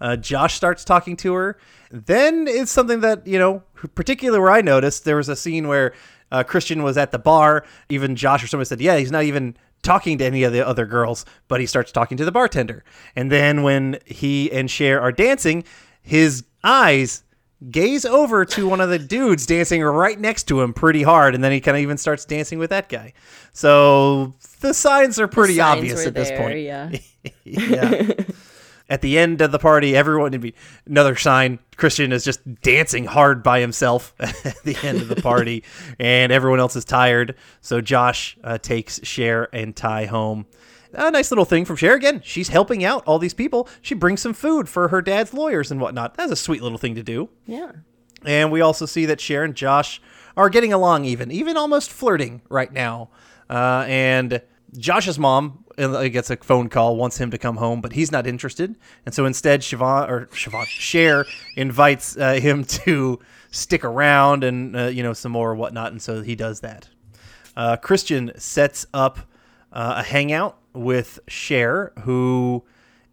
uh, Josh starts talking to her. Then it's something that, you know, particularly where I noticed, there was a scene where uh, Christian was at the bar. Even Josh or somebody said, yeah, he's not even talking to any of the other girls, but he starts talking to the bartender. And then when he and Cher are dancing, his eyes gaze over to one of the dudes dancing right next to him pretty hard. And then he kind of even starts dancing with that guy. So the signs are pretty Signs obvious at this point. Yeah. yeah. At the end of the party, everyone would be another sign. Christian is just dancing hard by himself at the end of the party, and everyone else is tired. So Josh uh, takes Cher and Tai home. A nice little thing from Cher. Again, she's helping out all these people. She brings some food for her dad's lawyers and whatnot. That's a sweet little thing to do. Yeah. And we also see that Cher and Josh are getting along even, even almost flirting right now. Uh, and Josh's mom uh, gets a phone call, wants him to come home, but he's not interested. And so instead, Siobhan, or Siobhan, Cher invites uh, him to stick around and, uh, you know, some more whatnot. And so he does that. Uh, Christian sets up uh, a hangout with Cher, who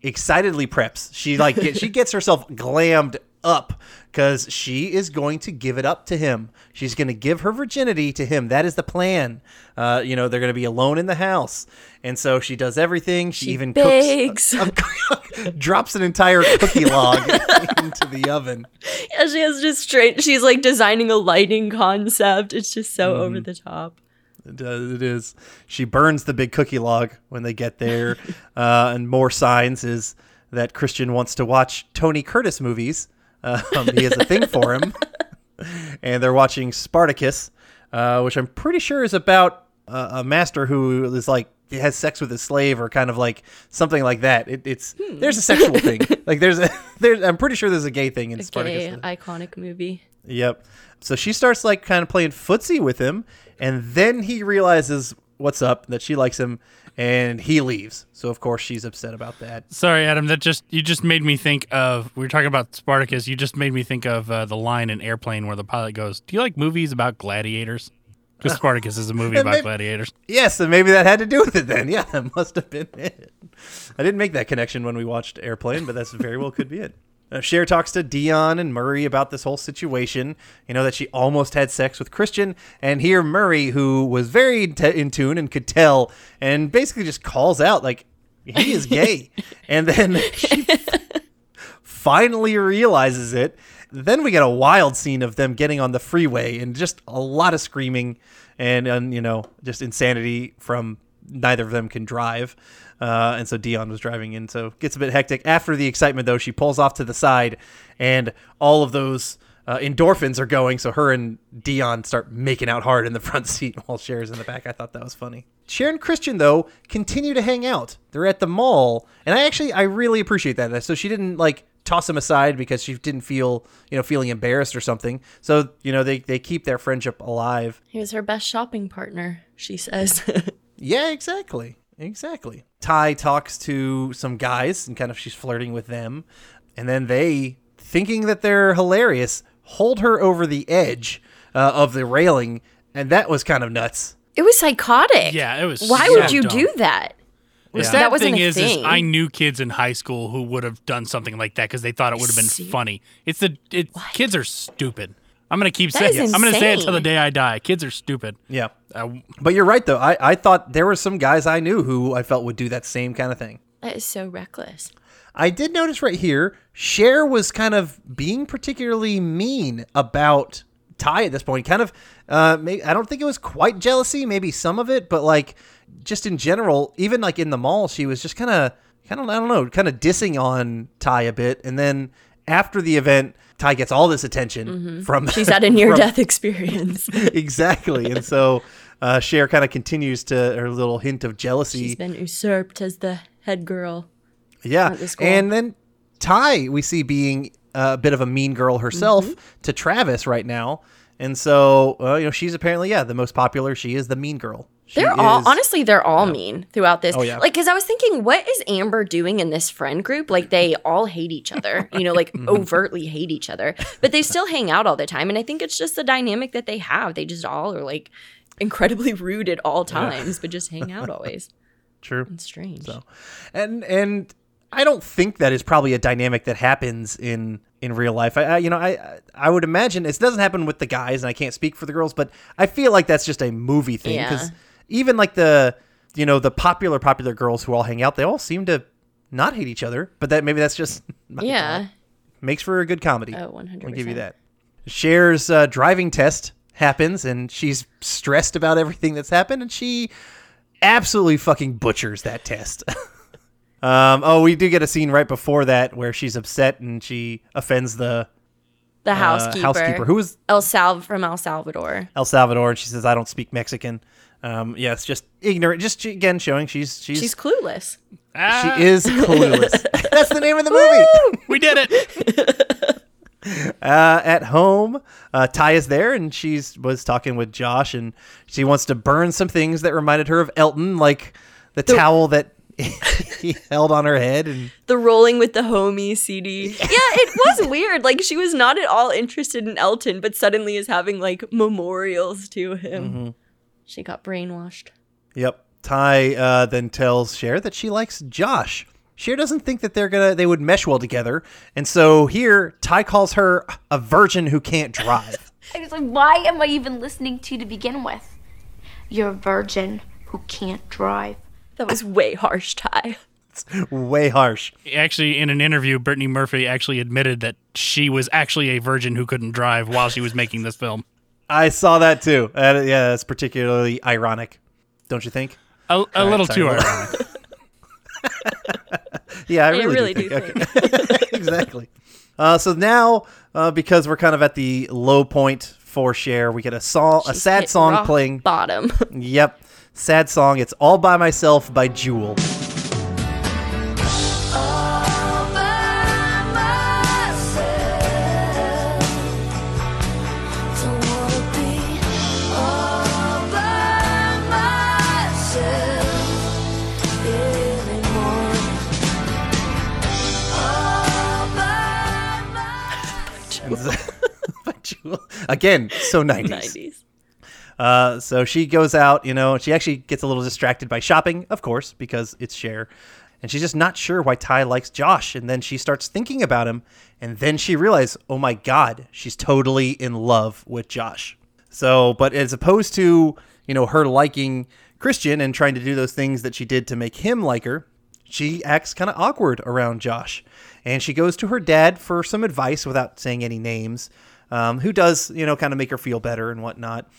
excitedly preps. She like get, she gets herself glammed up because she is going to give it up to him. She's going to give her virginity to him. That is the plan. Uh, you know, they're going to be alone in the house, and so she does everything. She, She even bakes. cooks, drops an entire cookie log into the oven. Yeah, she has just straight. She's like designing a lighting concept. It's just so over Mm-hmm. the top. It does. It is. She burns the big cookie log when they get there. uh, and more signs is that Christian wants to watch Tony Curtis movies. Um, he has a thing for him. and they're watching Spartacus, uh, which I'm pretty sure is about uh, a master who is like has sex with his slave or kind of like something like that. It, it's there's a sexual thing. Like there's a there's I'm pretty sure there's a gay thing in A Spartacus. gay iconic movie. Yep. So she starts like kind of playing footsie with him, and then he realizes what's up, that she likes him, and he leaves. So of course she's upset about that. Sorry, Adam. That just you just made me think of. We were talking about Spartacus. You just made me think of uh, the line in Airplane where the pilot goes, "Do you like movies about gladiators?" Because Spartacus is a movie about maybe- gladiators. Yes, and maybe that had to do with it then. Yeah, that must have been it. I didn't make that connection when we watched Airplane, but that's very well could be it. Uh, Cher talks to Dion and Murray about this whole situation. You know that she almost had sex with Christian, and here Murray, who was very in, in tune and could tell, and basically just calls out like he is gay, and then she finally realizes it. Then we get a wild scene of them getting on the freeway and just a lot of screaming and, and you know, just insanity from neither of them can drive. Uh, and so Dion was driving in, so gets a bit hectic. After the excitement, though, she pulls off to the side, and all of those uh, endorphins are going. So her and Dion start making out hard in the front seat while Cher's in the back. I thought that was funny. Cher and Christian, though, continue to hang out. They're at the mall, and I actually I really appreciate that. So she didn't like toss him aside because she didn't feel you know feeling embarrassed or something. So you know they they keep their friendship alive. He was her best shopping partner, she says. Yeah, exactly. Exactly. Tai talks to some guys and kind of she's flirting with them. And then they, thinking that they're hilarious, hold her over the edge uh, of the railing. And that was kind of nuts. it was psychotic. Yeah, it was Why so would you dumb. do that? The sad That wasn't thing is, is. I knew kids in high school who would have done something like that because they thought it would have been funny. It's the it, kids are stupid. I'm gonna keep That saying. is I'm gonna say it till the day I die. Kids are stupid. Yeah. Uh, But you're right, though. I, I thought there were some guys I knew who I felt would do that same kind of thing. That is so reckless. I did notice right here, Cher was kind of being particularly mean about Tai at this point. Kind of, uh, may I don't think it was quite jealousy, maybe some of it, but like just in general, even like in the mall, she was just kind of, kind of, I don't know, kind of dissing on Tai a bit. And then after the event, Tai gets all this attention from. She's had a near from- death experience. exactly, and so uh, Cher kind of continues to her little hint of jealousy. She's been usurped as the head girl. Yeah. the. And then Tai, we see being a bit of a mean girl herself Mm-hmm. to Travis right now. And so, uh, you know, she's apparently, yeah, the most popular. She is the mean girl. She They're all is- honestly, they're all mean throughout this. Oh, yeah. Like, because I was thinking, what is Amber doing in this friend group? Like, they all hate each other. You know, like Mm-hmm. overtly hate each other, but they still hang out all the time. And I think it's just the dynamic that they have. They just all are like incredibly rude at all times, but just hang out always. True. It's strange. So, and and I don't think that is probably a dynamic that happens in in real life. I, I you know I I would imagine it doesn't happen with the guys, and I can't speak for the girls, but I feel like that's just a movie thing because Yeah. Even like the you know the popular popular girls who all hang out, they all seem to not hate each other. But that maybe that's just yeah. makes for a good comedy. Oh, 100%. I'll give you that. Cher's uh, driving test happens, and she's stressed about everything that's happened, and she absolutely fucking butchers that test. um, oh, we do get a scene right before that where she's upset and she offends the The uh, housekeeper. housekeeper, who is El Sal from El Salvador. El Salvador, and she says, "I don't speak Mexican." Um, yeah, it's just ignorant. Just again showing she's she's, She's clueless. ah, she is clueless. That's the name of the movie. we did it. uh, at home. Uh, Tai is there, and she's was talking with Josh, and she wants to burn some things that reminded her of Elton, like the, towel that he held on her head, and the Rolling with the Homie CD. Yeah, it was weird. Like she was not at all interested in Elton, but suddenly is having like memorials to him. Mm-hmm. She got brainwashed. yep. Tai uh, then tells Cher that she likes Josh. Cher doesn't think that they're gonna they would mesh well together, and so here Tai calls her a virgin who can't drive. I was like, why am I even listening to you to begin with? You're a virgin who can't drive. That was way harsh, Tai. Way harsh. Actually, in an interview, Brittany Murphy actually admitted that she was actually a virgin who couldn't drive while she was making this film. I saw that too. Uh, yeah, that's particularly ironic, don't you think? A, a right, little sorry, too ironic. Yeah, I I really, really do, do think. Okay. exactly. Uh, so now, uh, because we're kind of at the low point for Cher, we get a song, a sad song playing. Bottom. Yep, sad song. It's "All by Myself" by Jewel. Again, so 90s. 90s. Uh, so she goes out, you know, she actually gets a little distracted by shopping, of course, because it's Cher. And she's just not sure why Tai likes Josh. And then she starts thinking about him. And then she realizes, oh my God, she's totally in love with Josh. So, but as opposed to, you know, her liking Christian and trying to do those things that she did to make him like her, she acts kind of awkward around Josh. And she goes to her dad for some advice without saying any names, um, who does, you know, kind of make her feel better and whatnot.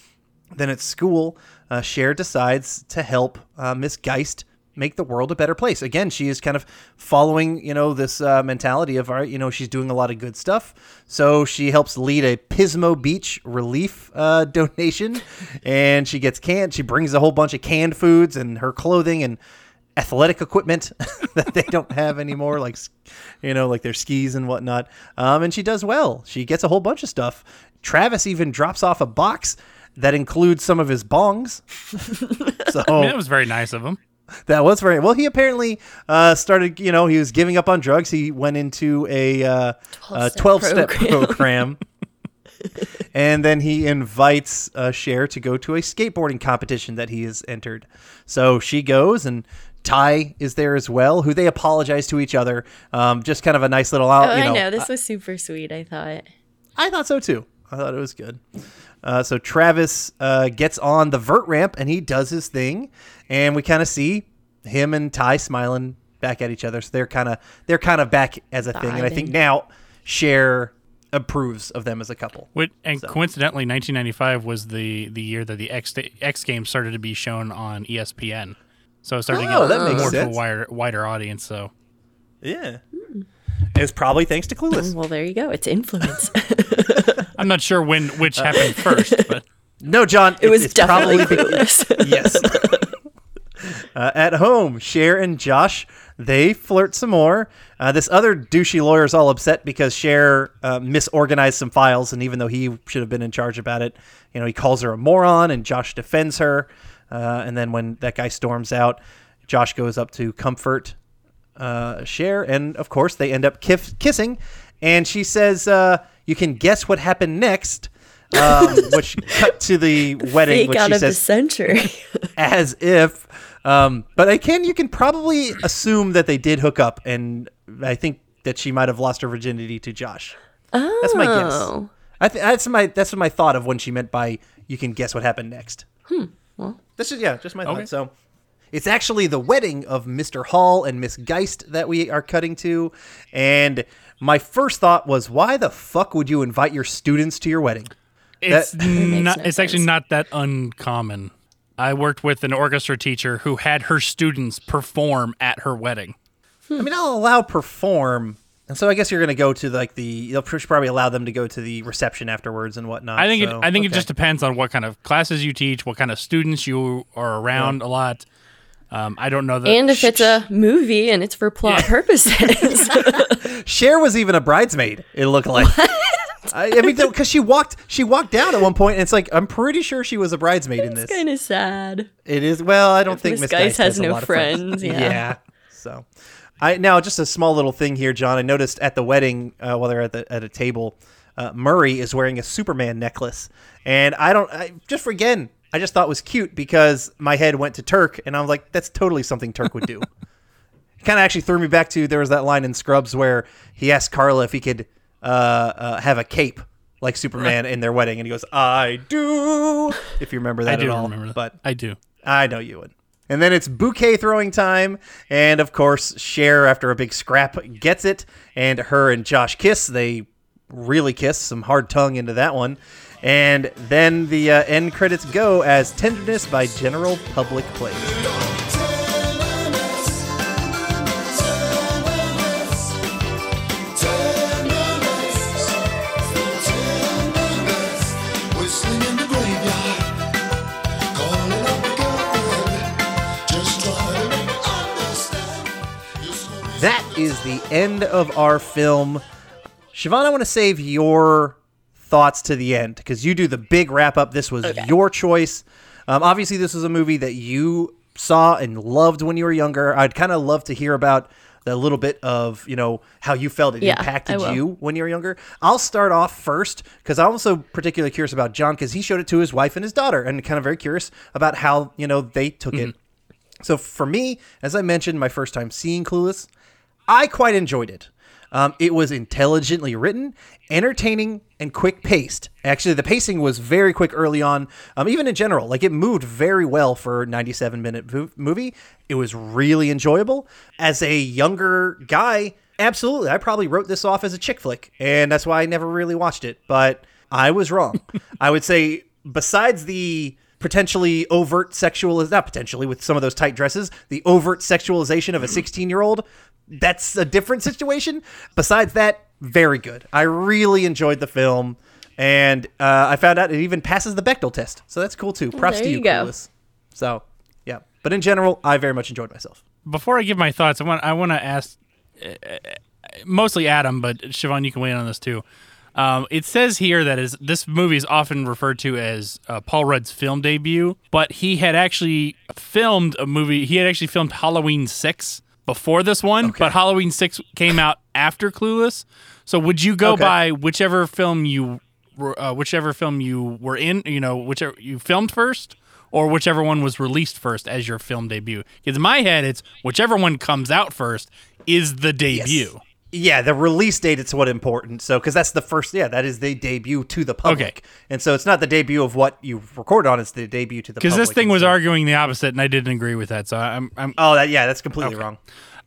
Then at school, uh, Cher decides to help uh, Miss Geist make the world a better place. Again, she is kind of following, you know, this uh, mentality of, all right, you know, she's doing a lot of good stuff. So she helps lead a Pismo Beach relief uh, donation, and she gets canned. She brings a whole bunch of canned foods and her clothing and athletic equipment that they don't have anymore, like you know, like their skis and whatnot. Um, and she does well. She gets a whole bunch of stuff. Travis even drops off a box that includes some of his bongs. so I mean, that was very nice of him. that was very well. He apparently uh, started. You know, he was giving up on drugs. He went into a uh, 12-step twelve step program. program. and then he invites uh, Cher to go to a skateboarding competition that he has entered. So she goes, and Tai is there as well, who they apologize to each other. Um, just kind of a nice little. Oh, you know, I know. This was super sweet, I thought. I thought so too. I thought it was good. Uh, so Travis uh, gets on the vert ramp and he does his thing, and we kind of see him and Tai smiling back at each other. So they're kind of they're kind of back as a thing, and I think now Cher approves of them as a couple. Which, and So- coincidentally, 1995 was the the year that the X X Games started to be shown on ESPN. So it started Oh, to that get makes more to a wider wider audience. So Yeah, it's probably thanks to Clueless. Well, there you go. It's influence. I'm not sure when which happened first, but No, John, it was it's definitely probably clueless. yes. Uh, at home, Cher and Josh they flirt some more. Uh, this other douchey lawyer is all upset because Cher uh, misorganized some files, and even though he should have been in charge about it, you know, he calls her a moron, and Josh defends her. Uh, and then when that guy storms out, Josh goes up to comfort uh, Cher, and of course they end up kif- kissing. And she says, uh, "You can guess what happened next." um, which cut to the wedding, Fake which out she of the century. as if. Um, but I can you can probably assume that they did hook up, and I think that she might have lost her virginity to Josh. oh. That's my guess. I th- that's my that's my thought of when she meant by you can guess what happened next. Hmm. Well, This is yeah, just my Okay. thought. So it's actually the wedding of Mr. Hall and Miss Geist that we are cutting to, and my first thought was, why the fuck would you invite your students to your wedding? it's That- not. no it's actually not that uncommon. I worked with an orchestra teacher who had her students perform at her wedding. I mean, I'll allow perform, and so I guess you're going to go to like the. You'll probably allow them to go to the reception afterwards and whatnot. I think so, it, I think it just depends on what kind of classes you teach, what kind of students you are around a lot. Um, I don't know that. and if it's a movie and it's for plot purposes. Cher was even a bridesmaid. It looked like. I, I mean, because she walked, she walked down at one point, and it's like I'm pretty sure she was a bridesmaid in this. it's kind of sad. It is. Well, I don't If think Miss Miss Geist Geist has a no lot of friends, yeah. So, I now just a small little thing here, John. I noticed at the wedding uh, while they're at the at a table, uh, Murray is wearing a Superman necklace, and I don't. I, just for again, I just thought it was cute because my head went to Turk, and I was like, that's totally something Turk would do. kind of actually threw me back to there was that line in Scrubs where he asked Carla if he could uh, uh, have a cape like Superman in their wedding, and he goes, "I do." If you remember that I do at all, remember that. but I do. I know you would. And then it's bouquet throwing time, and of course, Cher after a big scrap gets it, and her and Josh kiss. They really kiss, some hard tongue into that one, and then the uh, end credits go as "Tenderness" by General Public plays. Is the end of our film. Siobhan, I want to save your thoughts to the end because you do the big wrap up. This was your choice. Um, obviously, this was a movie that you saw and loved when you were younger. I'd kind of love to hear about the little bit of you know how you felt it Yeah, impacted you when you were younger. I'll start off first because I'm also particularly curious about John because he showed it to his wife and his daughter, and kind of very curious about how you know they took it. So for me, as I mentioned, my first time seeing Clueless, I quite enjoyed it. Um, it was intelligently written, entertaining, and quick paced. Actually, the pacing was very quick early on, um, even in general. Like it moved very well for a 97 minute vo- movie. It was really enjoyable. As a younger guy, absolutely, I probably wrote this off as a chick flick, and that's why I never really watched it. But I was wrong. I would say, besides the potentially overt sexual not potentially with some of those tight dresses the overt sexualization of a 16 year old that's a different situation besides that very good i really enjoyed the film and uh, i found out it even passes the Bechdel test so that's cool too props there to you, you go. Clueless. so yeah but in general i very much enjoyed myself Before I give my thoughts, I want I want to ask uh, mostly Adam, but Siobhan, you can weigh in on this too. Um, it says here that is this movie is often referred to as uh, Paul Rudd's film debut, but he had actually filmed a movie. He had actually filmed Halloween Six before this one, but Halloween Six came out after Clueless. So would you go Okay. by whichever film you uh, whichever film you were in, you know, whichever you filmed first, or whichever one was released first as your film debut? Because in my head, it's whichever one comes out first is the debut. Yeah the release date it's what important so because that's the first yeah that is the debut to the public Okay. and so it's not the debut of what you recorded on it's the debut to the public. Because this thing was so- arguing the opposite, and I didn't agree with that. So I'm, I'm oh that yeah that's completely Okay. wrong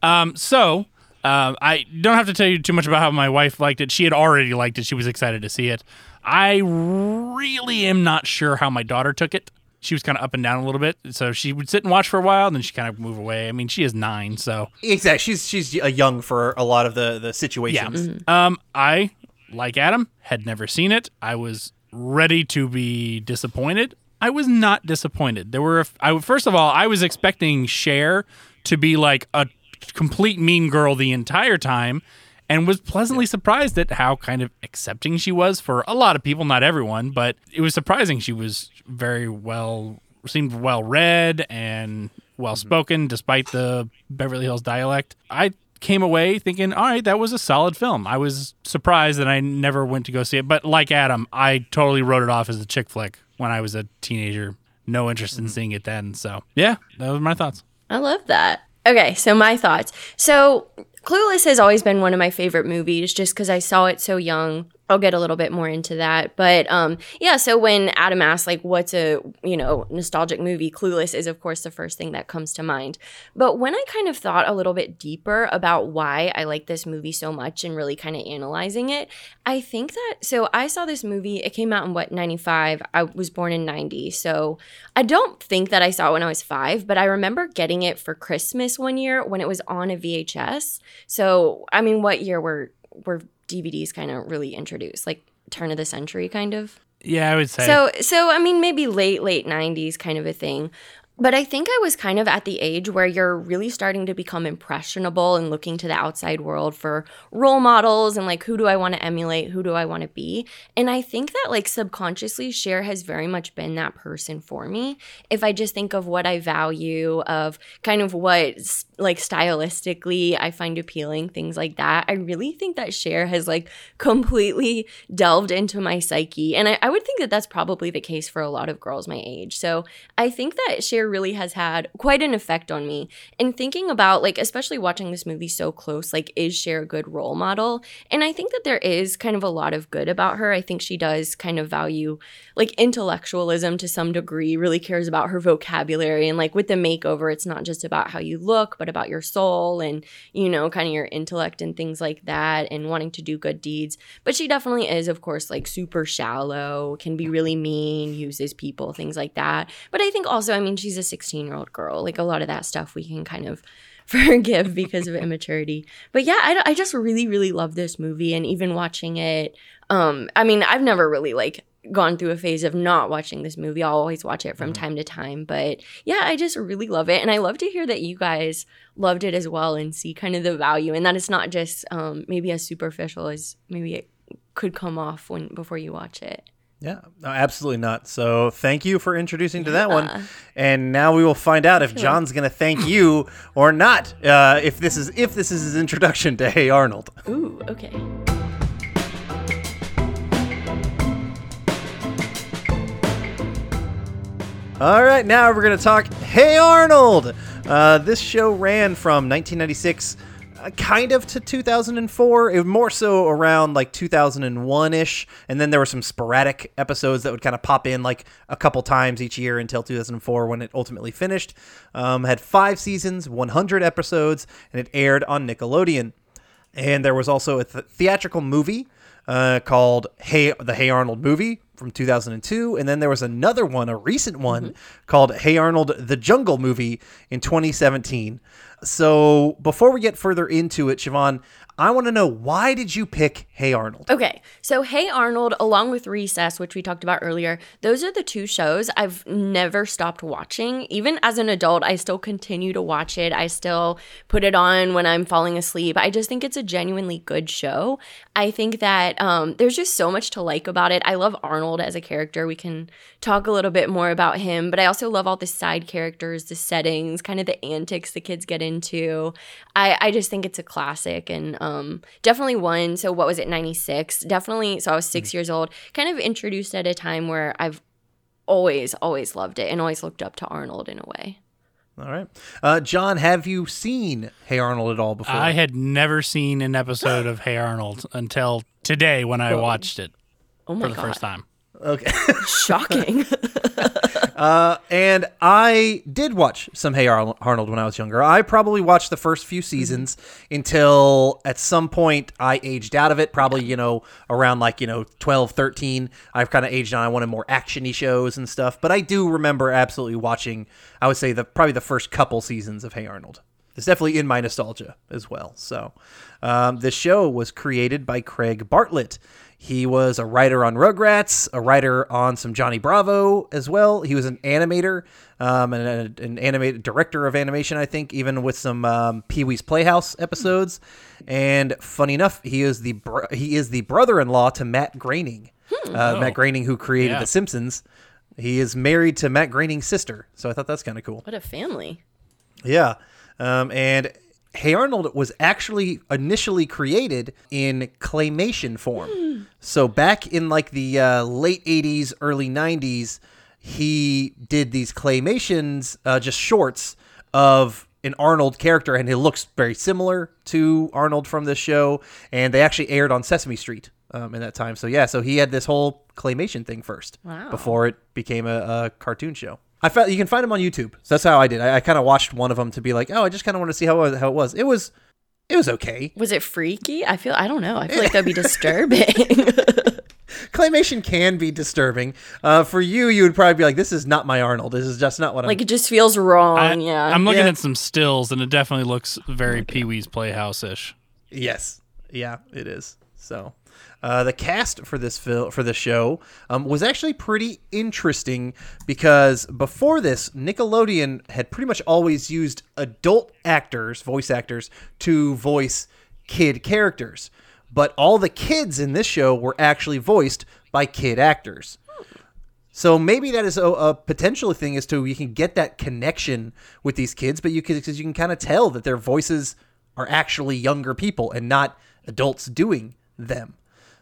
Um, so um, I don't have to tell you too much about how my wife liked it. She had already liked it. She was excited to see it. I really am not sure how my daughter took it. She was kind of up and down a little bit. So she would sit and watch for a while, and then she kind of move away. I mean, she is nine, so Exactly. She's she's uh, young for a lot of the the situations. yeah. Um, I like Adam had never seen it. I was ready to be disappointed. I was not disappointed. There were a f- I first of all, I was expecting Cher to be like a complete mean girl the entire time and was pleasantly surprised at how kind of accepting she was for a lot of people, not everyone, but it was surprising she was very well seemed well read and well mm-hmm. spoken despite the Beverly Hills dialect. I came away thinking, all right, that was a solid film. I was surprised that I never went to go see it, but like Adam, I totally wrote it off as a chick flick when I was a teenager. No interest in mm-hmm. seeing it then. So yeah, those were my thoughts. I love that. Okay, so my thoughts. So, Clueless has always been one of my favorite movies just because I saw it so young. I'll get a little bit more into that. But um, yeah, so when Adam asked, like, what's a, you know, nostalgic movie, Clueless is, of course, the first thing that comes to mind. But when I kind of thought a little bit deeper about why I like this movie so much and really kind of analyzing it, I think that, so I saw this movie, it came out in what, 95? I was born in 90. So I don't think that I saw it when I was five, but I remember getting it for Christmas one year when it was on a VHS. So, I mean, what year were, were DVDs kind of really introduced? Like turn of the century, kind of? Yeah, I would say. So, so I mean, maybe late late '90s kind of a thing. But I think I was kind of at the age where you're really starting to become impressionable and looking to the outside world for role models and like who do I want to emulate, who do I want to be. And I think that like subconsciously Cher has very much been that person for me. If I just think of what I value, of kind of what like stylistically I find appealing, things like that, I really think that Cher has like completely delved into my psyche. And I, I would think that that's probably the case for a lot of girls my age. So I think that Cher really has had quite an effect on me. And thinking about, like, especially watching this movie so close, like, is Cher a good role model? And I think that there is kind of a lot of good about her. I think she does kind of value, like, intellectualism to some degree, really cares about her vocabulary. And, like, with the makeover, it's not just about how you look, but about your soul and, you know, kind of your intellect and things like that and wanting to do good deeds. But she definitely is, of course, like, super shallow, can be really mean, uses people, things like that. But I think also, I mean, she's a 16 year old girl. Like, a lot of that stuff we can kind of forgive because of immaturity. But yeah, I, I just really, really love this movie. And even watching it, um, I mean, I've never really like gone through a phase of not watching this movie. I'll always watch it from time to time. But yeah, I just really love it. And I love to hear that you guys loved it as well and see kind of the value and that it's not just um, maybe as superficial as maybe it could come off when before you watch it. Yeah, no, absolutely not. So thank you for introducing to that one, and now we will find out if John's going to thank you or not. Uh, if this is if this is his introduction to Hey Arnold. Ooh, okay. All right, now we're going to talk Hey Arnold. Uh, this show ran from 1996 uh, kind of to 2004. It was more so around like 2001 ish. And then there were some sporadic episodes that would kind of pop in like a couple times each year until 2004 when it ultimately finished. Um, had five seasons, 100 episodes, and it aired on Nickelodeon. And there was also a th- theatrical movie uh, called Hey the Hey Arnold movie from 2002, and then there was another one, a recent one called Hey Arnold the Jungle movie in 2017. So before we get further into it, Siobhan, I want to know why did you pick Hey Arnold? Okay, so Hey Arnold, along with Recess, which we talked about earlier, those are the two shows I've never stopped watching. Even as an adult, I still continue to watch it. I still put it on when I'm falling asleep. I just think it's a genuinely good show. I think that um, there's just so much to like about it. I love Arnold as a character. We can talk a little bit more about him, but I also love all the side characters, the settings, kind of the antics the kids get into. I, I just think it's a classic and um, definitely one. So, what was it, 96? Definitely. So, I was six years old, kind of introduced at a time where I've always, always loved it and always looked up to Arnold in a way. All right. Uh, John, have you seen Hey Arnold at all before? I had never seen an episode of Hey Arnold until today when I watched it Oh my for the God. first time. Okay. Shocking. Uh, and I did watch some Hey Arnold when I was younger. I probably watched the first few seasons until at some point I aged out of it. Probably, you know, around like, you know, 12, 13. I've kind of aged on. I wanted more actiony shows and stuff. But I do remember absolutely watching, I would say, the probably the first couple seasons of Hey Arnold. It's definitely in my nostalgia as well. So, um, the show was created by Craig Bartlett. He was a writer on Rugrats, a writer on some Johnny Bravo as well. He was an animator, um, and an animated director of animation, I think, even with some um, Pee Wee's Playhouse episodes. And funny enough, he is the br- he is the brother-in-law to Matt Groening, uh, Matt Groening, who created Yeah. The Simpsons. He is married to Matt Groening's sister, so I thought that's kind of cool. what a family. Yeah. Um, and Hey Arnold was actually initially created in claymation form. so back in like the uh, late 80s, early 90s, he did these claymations, uh, just shorts of an Arnold character, and he looks very similar to Arnold from this show. And they actually aired on Sesame Street um, in that time. So yeah, so he had this whole claymation thing first Wow. before it became a, a cartoon show. I found you can find them on YouTube. So that's how I did. I, I kind of watched one of them to be like, oh, I just kind of want to see how it- how it was. It was it was okay. Was it freaky? I feel, I don't know. I feel like that'd be disturbing. Claymation can be disturbing. Uh, for you, you would probably be like, this is not my Arnold. This is just not what I'm. like it just feels wrong. I, yeah. I'm looking Yeah. at some stills, and it definitely looks very Pee Wee's Playhouse ish. Yes, yeah, it is. So, uh, the cast for this film for show um, was actually pretty interesting because before this, Nickelodeon had pretty much always used adult actors, voice actors, to voice kid characters, but all the kids in this show were actually voiced by kid actors. So maybe that is a, a potential thing as to you can get that connection with these kids, but you can because you can kind of tell that their voices are actually younger people and not adults doing them.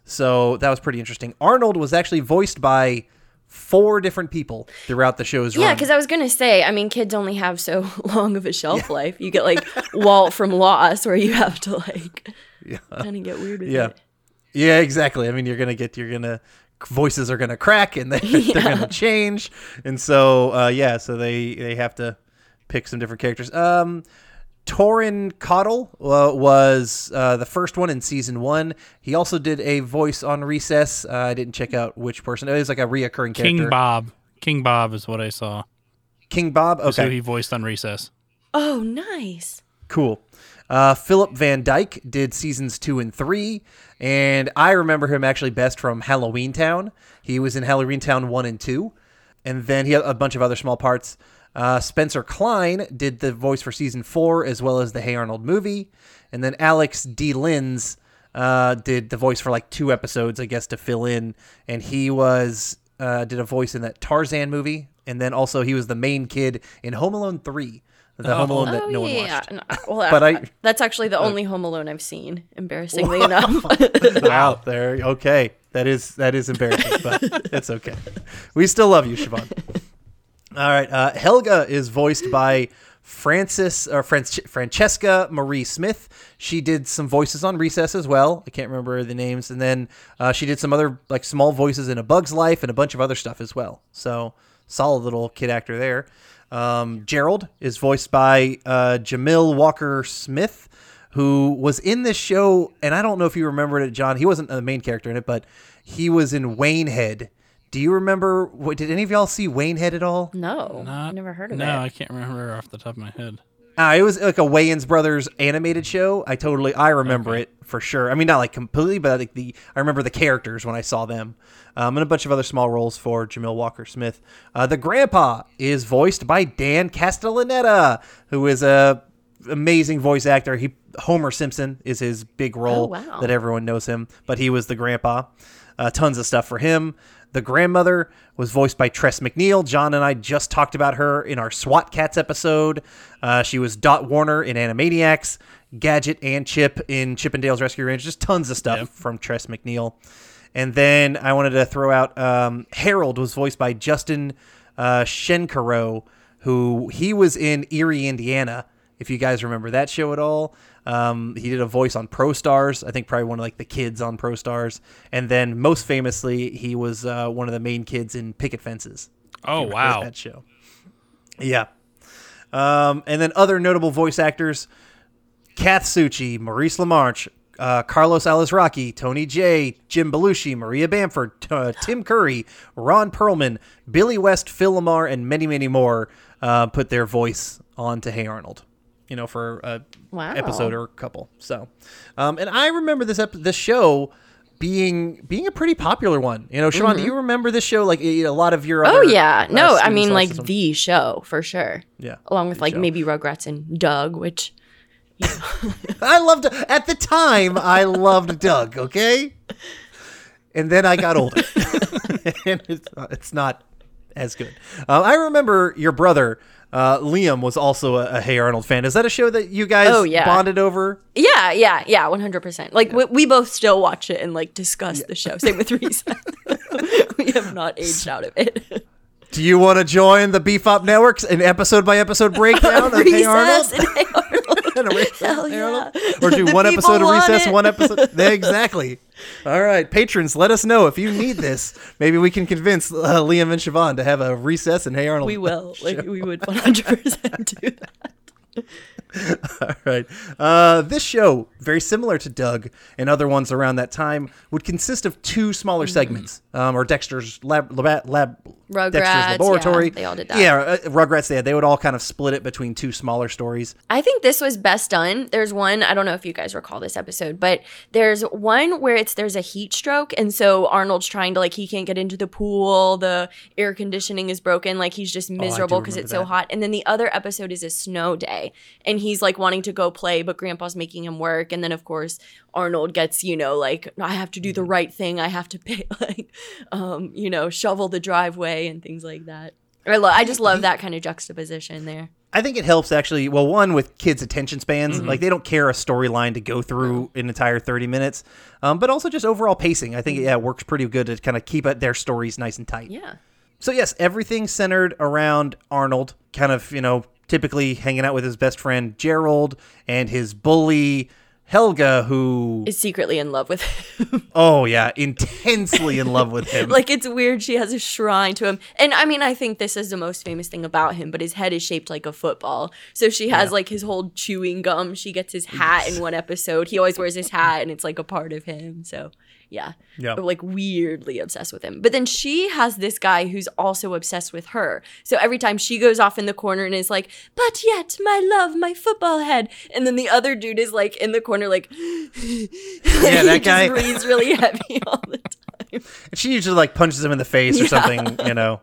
So that was pretty interesting. Arnold was actually voiced by four different people throughout the show's yeah, because I was gonna say, I mean, kids only have so long of a shelf life. You get like Walt from Lost, where you have to like kind of get weird with yeah, it. yeah, exactly. I mean, you're gonna get you're gonna voices are gonna crack and they, they're gonna change, and so uh, yeah, so they they have to pick some different characters. Um, Toran Caudell uh, was uh, the first one in season one. He also did a voice on Recess. Uh, I didn't check out which person. It was like a reoccurring character. King Bob. King Bob is what I saw. King Bob. That's who he voiced on Recess. Oh, nice. cool. Uh, Phillip Van Dyke did seasons two and three, and I remember him actually best from Halloweentown. He was in Halloweentown one and two, and then he had a bunch of other small parts. Uh, Spencer Klein did the voice for season four as well as the Hey Arnold movie, and then Alex D. Linz uh, did the voice for like two episodes, I guess, to fill in, and he was uh, did a voice in that Tarzan movie, and then also he was the main kid in Home Alone three, the Home Alone that oh no one yeah, watched. No, well, But uh, I- that's actually the only Home Alone I've seen. Embarrassingly enough. wow, there. Okay, that is that is embarrassing, but it's okay. We still love you, Siobhan. All right, uh, Helga is voiced by Francis or Franc- Francesca Marie Smith. She did some voices on Recess as well. I can't remember the names, and then uh, she did some other like small voices in A Bug's Life and a bunch of other stuff as well. So solid little kid actor there. Um, Gerald is voiced by uh, Jamil Walker Smith who was in this show, and I don't know if you remember it, John. He wasn't the main character in it, but he was in Waynehead. Do you remember? What, did any of y'all see Waynehead at all? no, Not, never heard of no, it. I can't remember off the top of my head. Uh, it was like a Wayans Brothers animated show. I totally, I remember it for sure. I mean, not like completely, but I think the I remember the characters when I saw them, um, and a bunch of other small roles for Jamil Walker Smith. Uh, the grandpa is voiced by Dan Castellaneta, who is a amazing voice actor. He Homer Simpson is his big role Oh, wow. that everyone knows him, but he was the grandpa. Uh, tons of stuff for him. The grandmother was voiced by Tress MacNeille. John and I just talked about her in our SWAT Kats episode. Uh, she was Dot Warner in Animaniacs, Gadget and Chip in Chip 'n Dale's Rescue Rangers. Just tons of stuff from Tress MacNeille. And then I wanted to throw out um, Harold was voiced by Justin uh, Shenkarow, who he was in Erie, Indiana. If you guys remember that show at all, um, he did a voice on Pro Stars. I think probably one of like the kids on Pro Stars, and then most famously, he was uh, one of the main kids in Picket Fences. Oh If you remember wow, that show. Yeah. Um, and then other notable voice actors: Kath Soucie, Maurice LaMarche, uh, Carlos Alazraqui, Tony Jay, Jim Belushi, Maria Bamford, t- uh, Tim Curry, Ron Perlman, Billy West, Phil LaMarr, and many, many more uh, put their voice on to Hey Arnold. You know, for a Wow. episode or a couple. So, um, and I remember this ep- this show being being a pretty popular one. You know, Sean, do you remember this show? Like a lot of your Mm-hmm. Oh other, yeah, uh, no, I mean like the show for sure. Yeah, along with like show. maybe Rugrats and Doug, which I loved at the time. I loved Doug. Okay, and then I got older, and it's, it's not as good. Uh, I remember your brother uh, Liam was also a, a Hey Arnold fan. Is that a show that you guys Oh, yeah. bonded over? yeah, yeah, yeah, one hundred percent. Like we, we both still watch it and like discuss the show. Same with Recess. we have not aged out of it. Do you want to join the BFOP Networks an episode by episode breakdown of Hey Arnold? Hey Arnold. And a Recess Hell yeah. Arnold? Or do one episode of Recess, it. one episode. Exactly. All right, patrons, let us know if you need this. Maybe we can convince uh, Liam and Siobhan to have a Recess and Hey Arnold. We will. Like we would one hundred percent do that. All right. Uh, this show, very similar to Doug and other ones around that time, would consist of two smaller segments, um, or Dexter's lab, lab, lab Rugrats, Dexter's laboratory. yeah, they all did that. Yeah, uh, Rugrats. They they would all kind of split it between two smaller stories. I think this was best done. There's one, I don't know if you guys recall this episode, but there's one where it's there's a heat stroke and so Arnold's trying to like he can't get into the pool, the air conditioning is broken, like he's just miserable because Oh, it's so hot. And then the other episode is a snow day and he's like wanting to go play but grandpa's making him work and then of course Arnold gets, you know, like I have to do Mm-hmm. the right thing. I have to pay like um, you know, shovel the driveway and things like that. I, lo- I just love that kind of juxtaposition there. I think it helps actually. Well, one with kids' attention spans, Mm-hmm. like they don't care a storyline to go through an entire thirty minutes, um, but also just overall pacing. I think yeah, it works pretty good to kind of keep it, their stories nice and tight. Yeah. So yes, everything centered around Arnold, kind of you know typically hanging out with his best friend Gerald and his bully Helga, who Is secretly in love with him. oh yeah, intensely in love with him. like it's weird she has a shrine to him. And i mean i think this is the most famous thing about him but his head is shaped like a football. So she has like his whole chewing gum. She gets his hat in one episode. He always wears his hat and it's like a part of him so yeah Yeah. like weirdly obsessed with him but then she has this guy who's also obsessed with her so every time she goes off in the corner and is like but yet my love my football head and then the other dude is like in the corner like Yeah, that guy- breathes really heavy all the time And she usually like punches him in the face or Yeah. something, you know,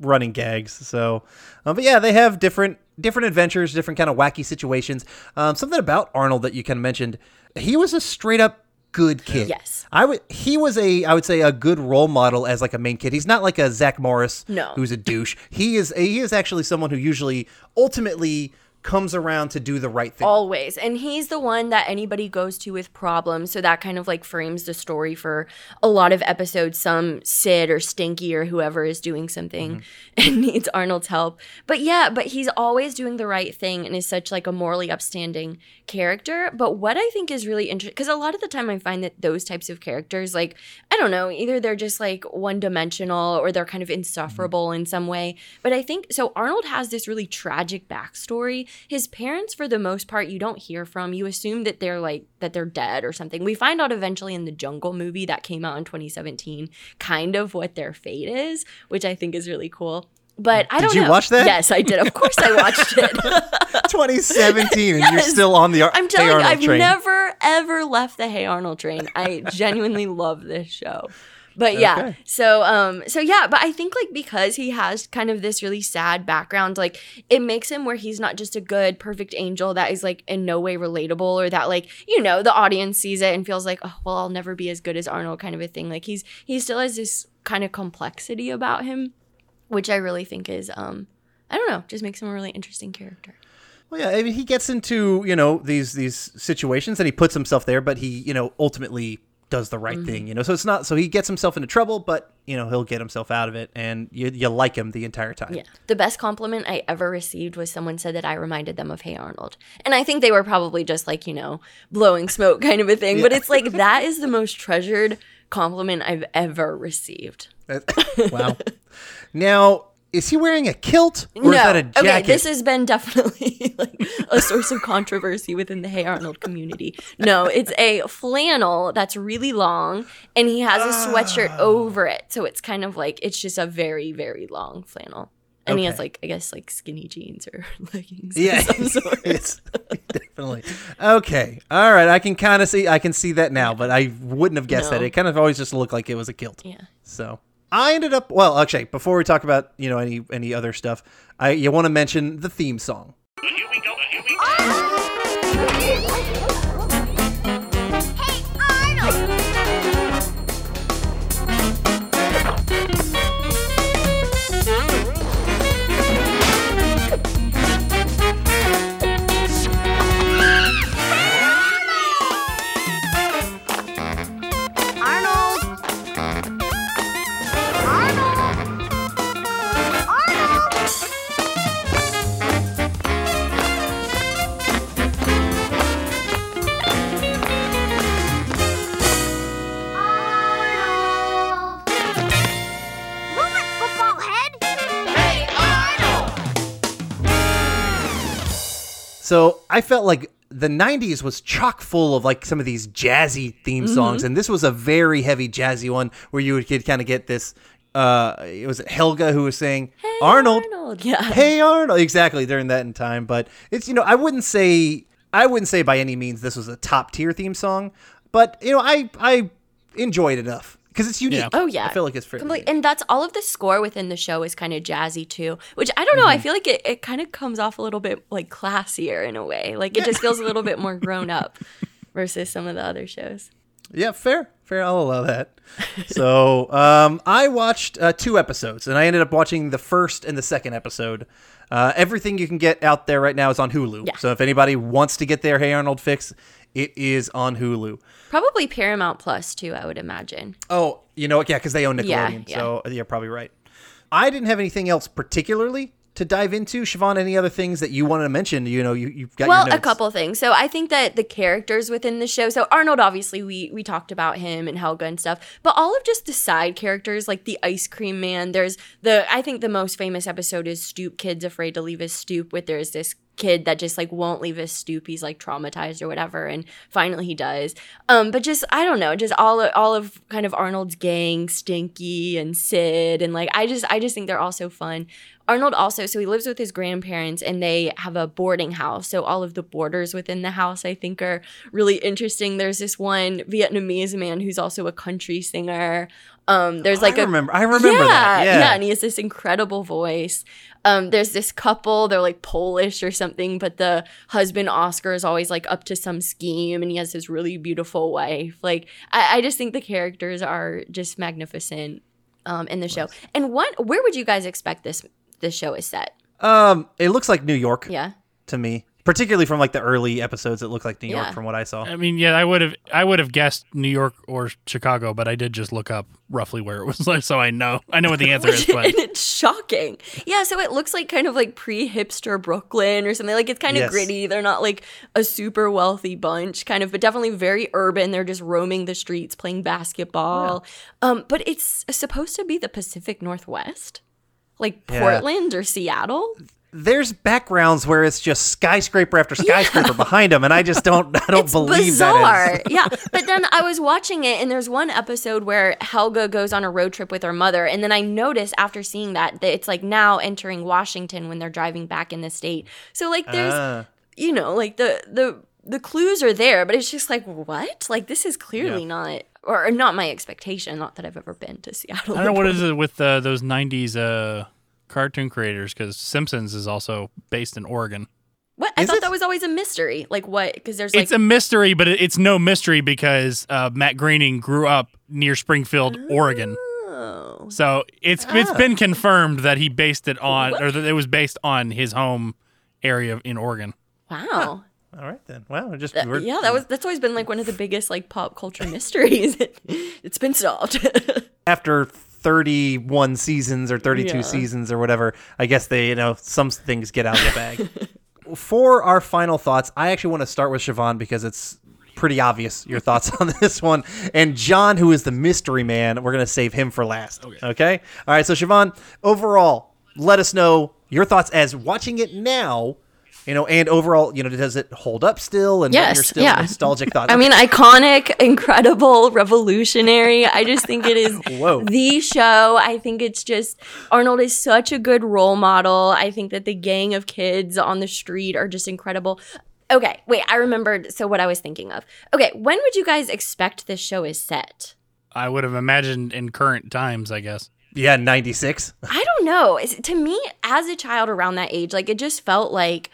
running gags. So, um, but yeah, they have different different adventures, different kind of wacky situations. Um, something about Arnold that you kind of mentioned, he was a straight up good kid. Yes. I would. He was a. I would say a good role model as like a main kid. He's not like a Zach Morris. No. Who's a douche. He is. He is actually someone who usually ultimately comes around to do the right thing. Always. And he's the one that anybody goes to with problems. So that kind of like frames the story for a lot of episodes. Some Sid or Stinky or whoever is doing something mm-hmm. and needs Arnold's help. But yeah, but he's always doing the right thing and is such like a morally upstanding character. But what I think is really interesting, because a lot of the time I find that those types of characters, like, I don't know, either they're just like one dimensional or they're kind of insufferable mm-hmm. in some way. But I think so. Arnold has this really tragic backstory. His parents, for the most part, you don't hear from. You assume that they're like that they're dead or something. We find out eventually in the Jungle movie that came out in 2017, kind of what their fate is, which I think is really cool. But I Did don't Did you know. watch that? Yes, I did. Of course, I watched it. 2017, and you're still on the Ar- I'm Hey telling you, I've train. never ever left the Hey Arnold train. I genuinely love this show. But yeah, so um, so yeah, but I think like because he has kind of this really sad background, like it makes him where he's not just a good, perfect angel that is like in no way relatable or that like you know the audience sees it and feels like oh well I'll never be as good as Arnold kind of a thing. Like he's he still has this kind of complexity about him, which I really think is um I don't know, just makes him a really interesting character. Well, yeah, I mean, he gets into you know these these situations and he puts himself there, but he you know ultimately does the right Mm-hmm. thing. You know, so it's not so he gets himself into trouble, but you know he'll get himself out of it, and you you like him the entire time. Yeah. The best compliment I ever received was someone said that I reminded them of Hey Arnold. And I think they were probably just like, you know, blowing smoke kind of a thing. But it's like that is the most treasured compliment I've ever received. wow. Now, is he wearing a kilt or no. is that a jacket? Okay, this has been definitely like a source of controversy within the Hey Arnold community. No, it's a flannel that's really long and he has a sweatshirt Ah. over it. So it's kind of like it's just a very, very long flannel. And he has like I guess like skinny jeans or leggings. yeah, of some sort. it's definitely okay. All right, I can kind of see. I can see that now, but I wouldn't have guessed that. It kind of always just looked like it was a kilt. Yeah. So I ended up. Well, actually, before we talk about you know any any other stuff, I you want to mention the theme song. Arnold! Ah! So I felt like the 90s was chock full of like some of these jazzy theme songs and this was a very heavy jazzy one where you would kind of get this uh it was Helga who was saying Arnold. Arnold, yeah. Hey Arnold. Exactly during that in time but it's you know I wouldn't say I wouldn't say by any means this was a top tier theme song but you know I I enjoyed it enough because it's unique. Yeah. Oh yeah, I feel like it's fairly Complete- unique. and that's all of the score within the show is kind of jazzy too. Which I don't know. Mm-hmm. I feel like it, it kind of comes off a little bit like classier in a way. Like it just feels a little bit more grown up versus some of the other shows. Yeah, fair, fair. I'll allow that. so, um, I watched uh, two episodes, and I ended up watching the first and the second episode. Uh, everything you can get out there right now is on Hulu. Yeah. So if anybody wants to get their Hey Arnold fix, it is on Hulu. Probably Paramount Plus too. I would imagine. Oh, you know what? Yeah, because they own Nickelodeon. yeah. So you're probably right. I didn't have anything else particularly to dive into. Siobhan, any other things that you wanted to mention? You know, you, you've got well, a couple things. So I think that the characters within the show. So Arnold, obviously, we we talked about him and Helga and stuff, but all of just the side characters, like the ice cream man. There's the I think the most famous episode is Stoop Kid's afraid to leave his stoop. With there's this kid that just like won't leave his stoop. He's like traumatized or whatever, and finally he does. Um, but just I don't know, just all of, all of kind of Arnold's gang, Stinky and Sid, and like I just I just think they're all so fun. Arnold also, so he lives with his grandparents and they have a boarding house. So all of the boarders within the house, I think, are really interesting. There's this one Vietnamese man who's also a country singer. Um, there's like I a remember- I remember that, yeah. and he has this incredible voice. Um, there's this couple, they're like Polish or something, but the husband Oscar is always like up to some scheme, and he has his really beautiful wife. Like, I, I just think the characters are just magnificent um, in the show. And what, where would you guys expect this this show is set? Um, it looks like New York Yeah. to me, particularly from like the early episodes. It looked like New York Yeah. from what I saw. I mean, yeah, I would have I would have guessed New York or Chicago, but I did just look up roughly where it was, like, so I know I know what the answer is. But and it's shocking. Yeah, so it looks like kind of like pre hipster Brooklyn or something. Like it's kind of Yes. gritty. They're not like a super wealthy bunch, kind of, but definitely very urban. They're just roaming the streets, playing basketball. Um, but it's supposed to be the Pacific Northwest, like Yeah. Portland or Seattle. There's backgrounds where it's just skyscraper after skyscraper behind them, and I just don't I don't believe bizarre. that is. yeah. But then I was watching it, and there's one episode where Helga goes on a road trip with her mother, and then I noticed after seeing that that it's like now entering Washington when they're driving back in the state. So like there's Ah. you know like the the the clues are there, but it's just like what? Like this is clearly not or not my expectation. Not that I've ever been to Seattle. I don't know what is it with uh, those '90s uh, cartoon creators because Simpsons is also based in Oregon. What I Is thought it? that was always a mystery. Like what? Because there's like it's a mystery, but it- it's no mystery because uh, Matt Groening grew up near Springfield, Oregon. oh. So it's it's been confirmed that he based it on, or that it was based on his home area in Oregon. wow. All right then. Well, just Uh, we're- yeah, that was that's always been like one of the biggest like pop culture mysteries. it's been solved. after 31 seasons or 32 Yeah. seasons or whatever. I guess they you know some things get out of the bag. For our final thoughts, I actually want to start with Siobhan because it's pretty obvious your thoughts on this one. And John, who is the mystery man, we're going to save him for last. Okay. All right. So, Siobhan, overall, let us know your thoughts as watching it now. You know, and overall, you know, does it hold up still? And what Yes, your still yeah. nostalgic thoughts. I mean, iconic, incredible, revolutionary. I just think it is Whoa. the show. I think it's just Arnold is such a good role model. I think that the gang of kids on the street are just incredible. Okay, wait, I remembered. So, what I was thinking of. Okay, when would you guys expect this show is set? I would have imagined in current times, I guess. yeah, 96. I don't know. It's, to me, as a child around that age, like it just felt like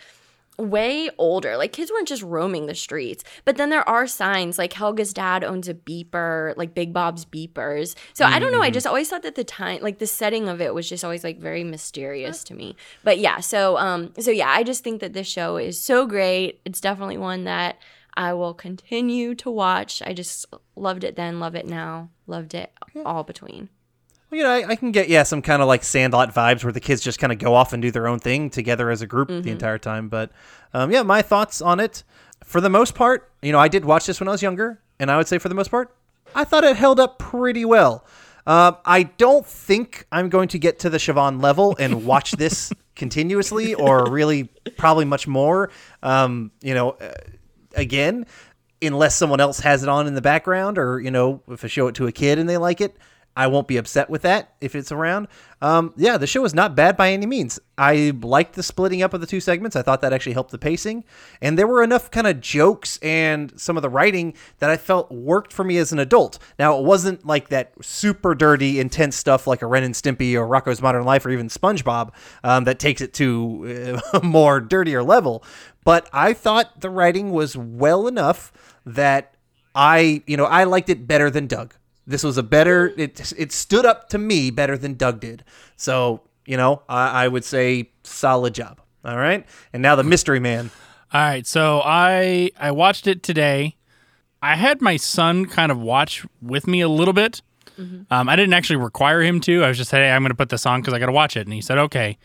way older. Like kids weren't just roaming the streets. But then there are signs like Helga's dad owns a beeper, like Big Bob's beepers. So I don't know. I just always thought that the time like the setting of it was just always like very mysterious to me. But yeah, so um so yeah, I just think that this show is so great. It's definitely one that I will continue to watch. I just loved it then, love it now, loved it all between. Well, you know, I, I can get yeah some kind of like Sandlot vibes where the kids just kind of go off and do their own thing together as a group the entire time. But um, yeah, my thoughts on it, for the most part, you know, I did watch this when I was younger, and I would say for the most part, I thought it held up pretty well. Uh, I don't think I'm going to get to the Siobhan level and watch this continuously, or really probably much more. Um, you know, uh, again, unless someone else has it on in the background, or you know, if I show it to a kid and they like it, I won't be upset with that if it's around. Um, yeah, the show is not bad by any means. I liked the splitting up of the two segments. I thought that actually helped the pacing, and there were enough kind of jokes and some of the writing that I felt worked for me as an adult. Now, it wasn't like that super dirty, intense stuff like a Ren and Stimpy or Rocko's Modern Life or even SpongeBob um, that takes it to uh, a more dirtier level. But I thought the writing was well enough that I, you know, I liked it better than Doug. This was a better. It it stood up to me better than Doug did. So you know, I, I would say solid job. All right, and now the mystery man. All right, so I I watched it today. I had my son kind of watch with me a little bit. Um, I didn't actually require him to. I was just said, "Hey, I'm going to put this on because I got to watch it," and he said, "Okay."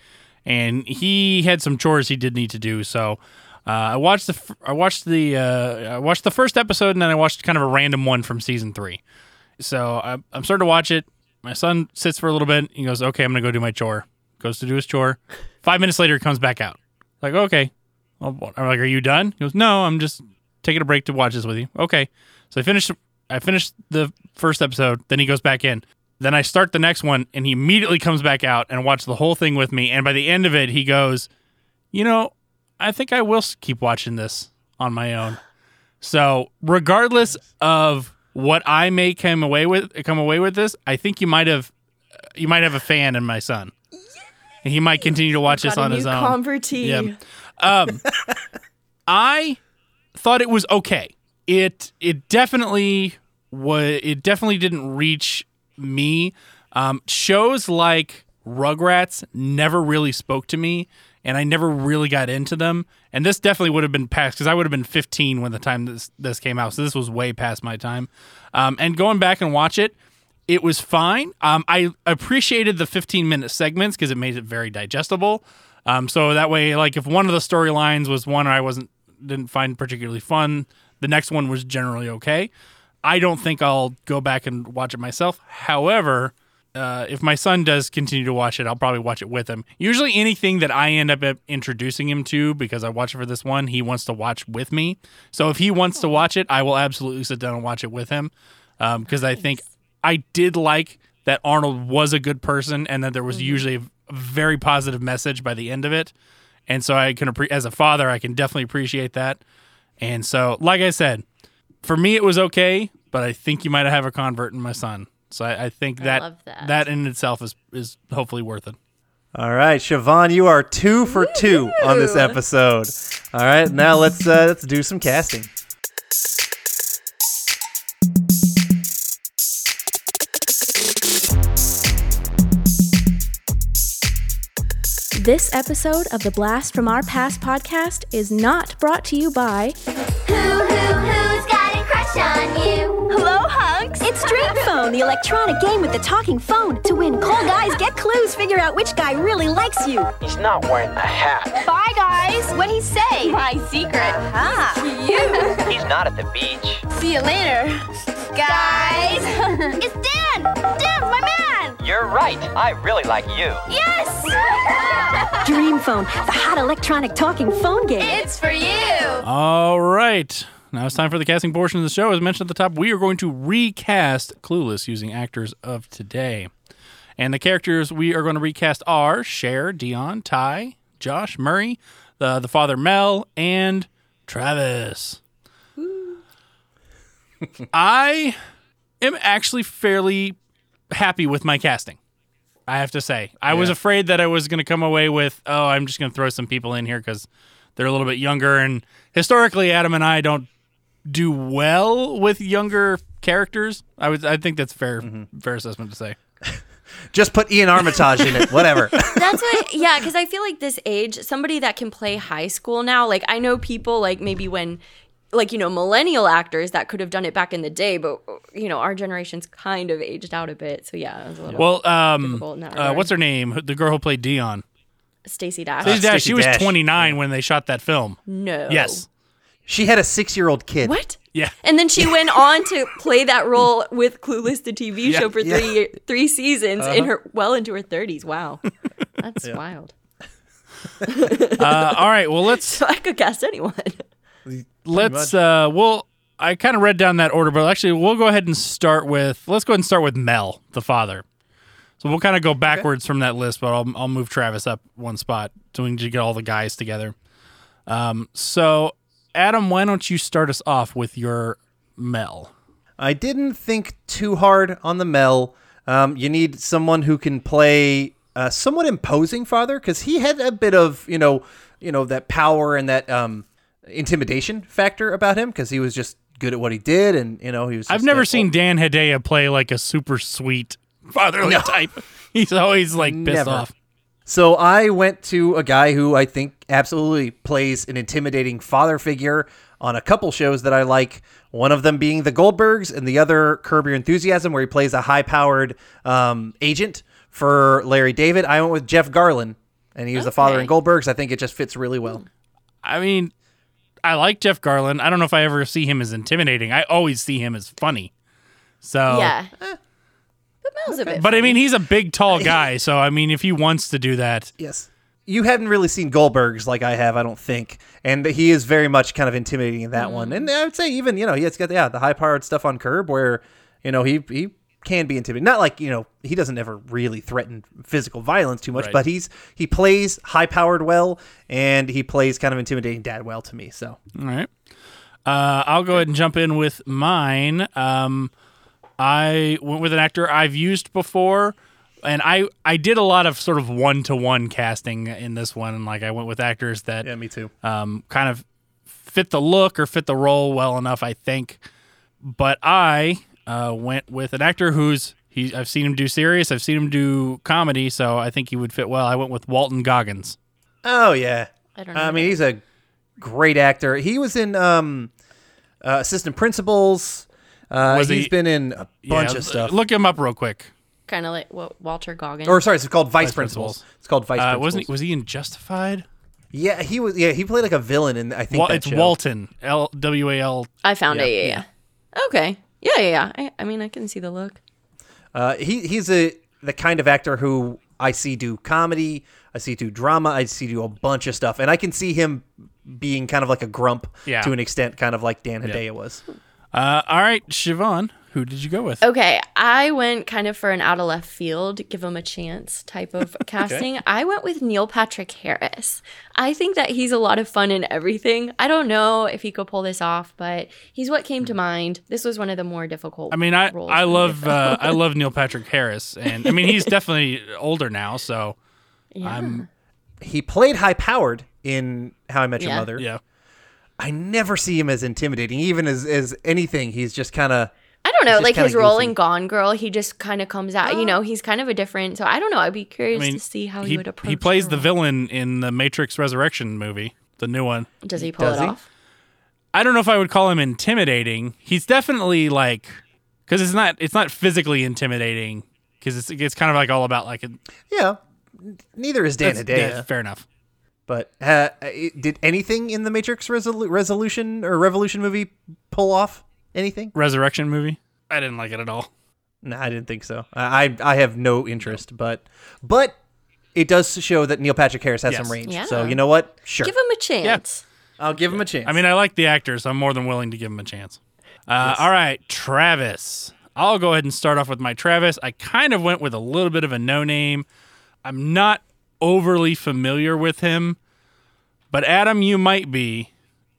And he had some chores he did need to do, so uh, I watched the I watched the uh, I watched the first episode, and then I watched kind of a random one from season three. So I, I'm starting to watch it. My son sits for a little bit. He goes, "Okay, I'm going to go do my chore." Goes to do his chore. Five minutes later, he comes back out. Like, okay, I'm like, "Are you done?" He goes, "No, I'm just taking a break to watch this with you." Okay, so I finished. I finished the first episode. Then he goes back in. Then I start the next one, and he immediately comes back out and watches the whole thing with me. And by the end of it, he goes, "You know, I think I will keep watching this on my own." So, regardless of what I may come away with come away with this, I think you might have you might have a fan in my son. And he might continue to watch this on his own. convertee. Yeah. Um, I thought it was okay. It it definitely was. It definitely didn't reach me. Um, shows like Rugrats never really spoke to me, and I never really got into them. And this definitely would have been past because I would have been 15 when the time this this came out. So this was way past my time. Um, and going back and watch it, it was fine. Um, I appreciated the 15 minute segments because it made it very digestible. Um, so that way, like if one of the storylines was one I wasn't didn't find particularly fun, the next one was generally okay. I don't think I'll go back and watch it myself. However, uh, if my son does continue to watch it, I'll probably watch it with him. Usually, anything that I end up introducing him to because I watch it for this one, he wants to watch with me. So if he wants to watch it, I will absolutely sit down and watch it with him because I think I did like that Arnold was a good person and that there was usually a very positive message by the end of it. And so I can, as a father, I can definitely appreciate that. And so, like I said, for me, it was okay, but I think you might have a convert in my son. So I, I think that, love that. that in itself is is hopefully worth it. All right, Siobhan, you are two for two on this episode. All right, now let's uh, let's do some casting. This episode of the Blast from Our Past podcast is not brought to you by Who, who, who's got a crush on you? Hello, hunks. It's Dream Phone, the electronic game with the talking phone. To win, call guys, get clues, figure out which guy really likes you. He's not wearing a hat. Bye, guys. What'd he say? My secret. Ah, You. He's not at the beach. See you later. Guys. it's Dan. Dan, my man. You're right. I really like you. Yes. Dream Phone, the hot electronic talking phone game. it's for you. All right. Now it's time for the casting portion of the show. As mentioned at the top, we are going to recast Clueless using actors of today. And the characters we are going to recast are Cher, Dion, Tai, Josh, Murray, the, the father Mel, and Travis. I am actually fairly happy with my casting. I have to say. I was afraid that I was going to come away with, oh, I'm just going to throw some people in here because they're a little bit younger. And historically, Adam and I don't do well with younger characters. I would, I think that's fair, fair assessment to say. Just put Iain Armitage in it, whatever. That's what, yeah, because I feel like this age, somebody that can play high school now, like I know people like maybe when, like, you know, millennial actors that could have done it back in the day, but, you know, our generation's kind of aged out a bit. So yeah, it was a little. Well, um, difficult in that uh, what's her name? The girl who played Dion. Stacey Dash. Stacey Dash, Stacey she was Dash. 29 when they shot that film. no. Yes. She had a six-year-old kid. What? Yeah. And then she went on to play that role with Clueless, the TV Yeah, show, for yeah. three three seasons in her well into her thirties. Wow, that's wild. Uh, all right. Well, let's So I could cast anyone. let's uh well i kind of read down that order but actually we'll go ahead and start with let's go ahead and start with mel the father so we'll kind of go backwards from that list but I'll, I'll move travis up one spot so we can just get all the guys together um so adam why don't you start us off with your mel I didn't think too hard on the Mel. Um, you need someone who can play a somewhat imposing father because he had a bit of you know you know that power and that um, intimidation factor about him because he was just good at what he did and you know he was. i've never that- seen dan hedaya play like a super sweet fatherly No. type he's always like pissed Never. off So I went to a guy who I think absolutely plays an intimidating father figure on a couple shows that I like. One of them being The Goldbergs, and the other Curb Your Enthusiasm, where he plays a high-powered um, agent for Larry David. I went with Jeff Garlin, and he was the father in Goldbergs. I think it just fits really well. I mean, I like Jeff Garland. I don't know if I ever see him as intimidating. I always see him as funny. So Yeah. But Mel's a bit. But I mean, he's a big, tall guy. So I mean, if he wants to do that, Yes. You haven't really seen Goldbergs like I have, I don't think, and he is very much kind of intimidating in that one. And I would say even you know he has got yeah the high powered stuff on Curb where you know he he can be intimidating. Not like you know he doesn't ever really threaten physical violence too much, Right. but he's he plays high powered well and he plays kind of intimidating dad well to me. So all right. Uh, I'll go ahead and jump in with mine. Um, I went with an actor I've used before, and I I did a lot of sort of one to one casting in this one. And like I went with actors that Yeah, me too. um, kind of fit the look or fit the role well enough, I think. But I uh, went with an actor who's he. I've seen him do serious. I've seen him do comedy, so I think he would fit well. I went with Walton Goggins. Oh yeah. I don't know. I mean, he's a great actor. He was in um, uh, Assistant Principals. Uh, Was he's he- been in a bunch Yeah, of stuff. Look him up real quick. kind of like what Walter Goggins. or sorry, it's called Vice, Vice Principals. Principals. It's called Vice Uh, Principals. wasn't he, was he in Justified? Yeah, he was. Yeah, he played like a villain in. I think Wa- that it's show. Walton. L W A L. I found Yeah. it. Yeah, yeah. Okay. Yeah, yeah, yeah. I, I mean, I can see the look. Uh, he he's a the kind of actor who I see do comedy, I see do drama, I see do a bunch of stuff, and I can see him being kind of like a grump Yeah. to an extent, kind of like Dan Hedaya was. Uh, all right, Siobhan, who did you go with? Okay, I went kind of for an out of left field, give him a chance type of casting. I went with Neil Patrick Harris. I think that he's a lot of fun in everything. I don't know if he could pull this off, but he's what came to mind. This was one of the more difficult. I mean, I roles I for me to love uh, I love Neil Patrick Harris, and I mean he's definitely older now, so yeah. I'm He played high powered in How I Met Your Yeah. Mother. yeah. I never see him as intimidating, even as as anything. He's just kind of I don't know, like kinda his role goofy. in Gone Girl, he just kind of comes out. You know, uh, he's kind of a different. So I don't know. I'd be I curious mean to see how he, he would approach. he plays the role. villain in the Matrix Resurrection movie, the new one. Does he pull Does it he? off? I don't know if I would call him intimidating. He's definitely like because it's not it's not physically intimidating because it's it's kind of like all about like a, yeah. Neither is Dan that's- yeah, fair enough. But uh, did anything in the Matrix Resolu- Resolution or Revolution movie pull off anything? Resurrection movie. I didn't like it at all. No, I didn't think so. I I I have no interest, but but it does show that Neil Patrick Harris has Yes. some range. Yeah. So you know what? Sure, Give him a chance. Yeah. I'll give him a chance. I mean, I like the actor, so I'm more than willing to give him a chance. Uh, All right, Travis. I'll go ahead and start off with my Travis. I kind of went with a little bit of a no name. I'm not overly familiar with him, but Adam, you might be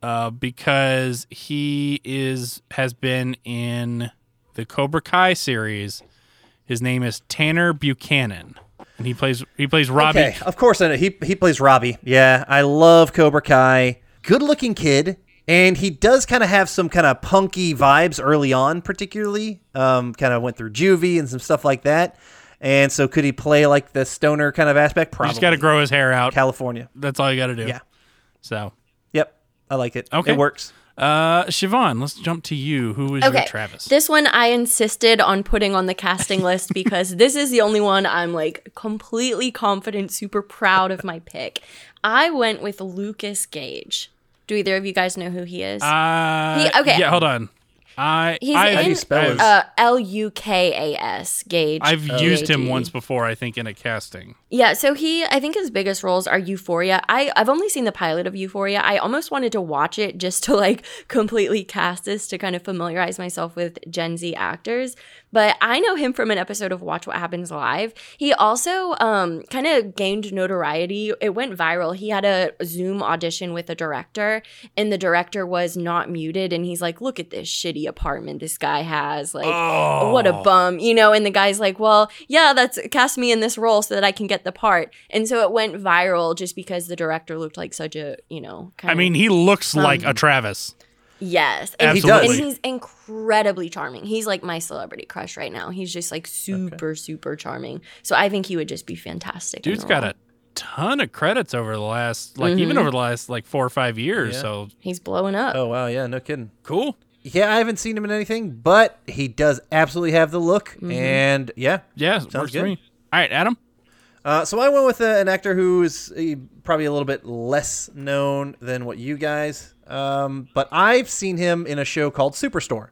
uh, because he is has been in the Cobra Kai series. His name is Tanner Buchanan, and he plays he plays Robby. Okay, of course I know. He he plays Robby. Yeah, I love Cobra Kai. Good looking kid, and he does kind of have some kind of punky vibes early on, particularly. Um, kind of went through juvie and some stuff like that. And so, could he play like the stoner kind of aspect? You Probably. just got to grow his hair out. California. That's all you got to do. Yeah. So, Yep, I like it. Okay. it works. uh, Siobhan, let's jump to you. Who is was Okay. your Travis? This one I insisted on putting on the casting list because this is the only one I'm like completely confident, super proud of my pick. I went with Lukas Gage. Do either of you guys know who he is? Uh, He- okay. Yeah, hold on. I He's I, in do you spell his- uh, L U K A S Gage. I've used him once before, I think, in a casting. Yeah, so he, I think his biggest roles are Euphoria. I, I've only seen the pilot of Euphoria. I almost wanted to watch it just to like completely cast this to kind of familiarize myself with Gen Z actors. But I know him from an episode of Watch What Happens Live. He also um, kind of gained notoriety. It went viral. He had a Zoom audition with a director, and the director was not muted. And he's like, Look at this shitty apartment this guy has. Like, what a bum, you know? And the guy's like, Well, yeah, that's cast me in this role so that I can get the part. And so it went viral just because the director looked like such a, you know, kind I mean, he looks like Um, a Travis. Yes. And, he does. and he's incredibly charming. He's like my celebrity crush right now. He's just like super, super charming. So I think he would just be fantastic. Dude's got a ton of credits over the last, like, Mm-hmm. even over the last, like, four or five years. Yeah. So He's blowing up. Oh wow, yeah, no kidding. cool. Yeah, I haven't seen him in anything, but he does absolutely have the look, Mm-hmm. and yeah, Yeah, Sounds good. for. All right, Adam. Uh, so I went with uh, an actor who is uh, probably a little bit less known than what you guys, um, but I've seen him in a show called Superstore,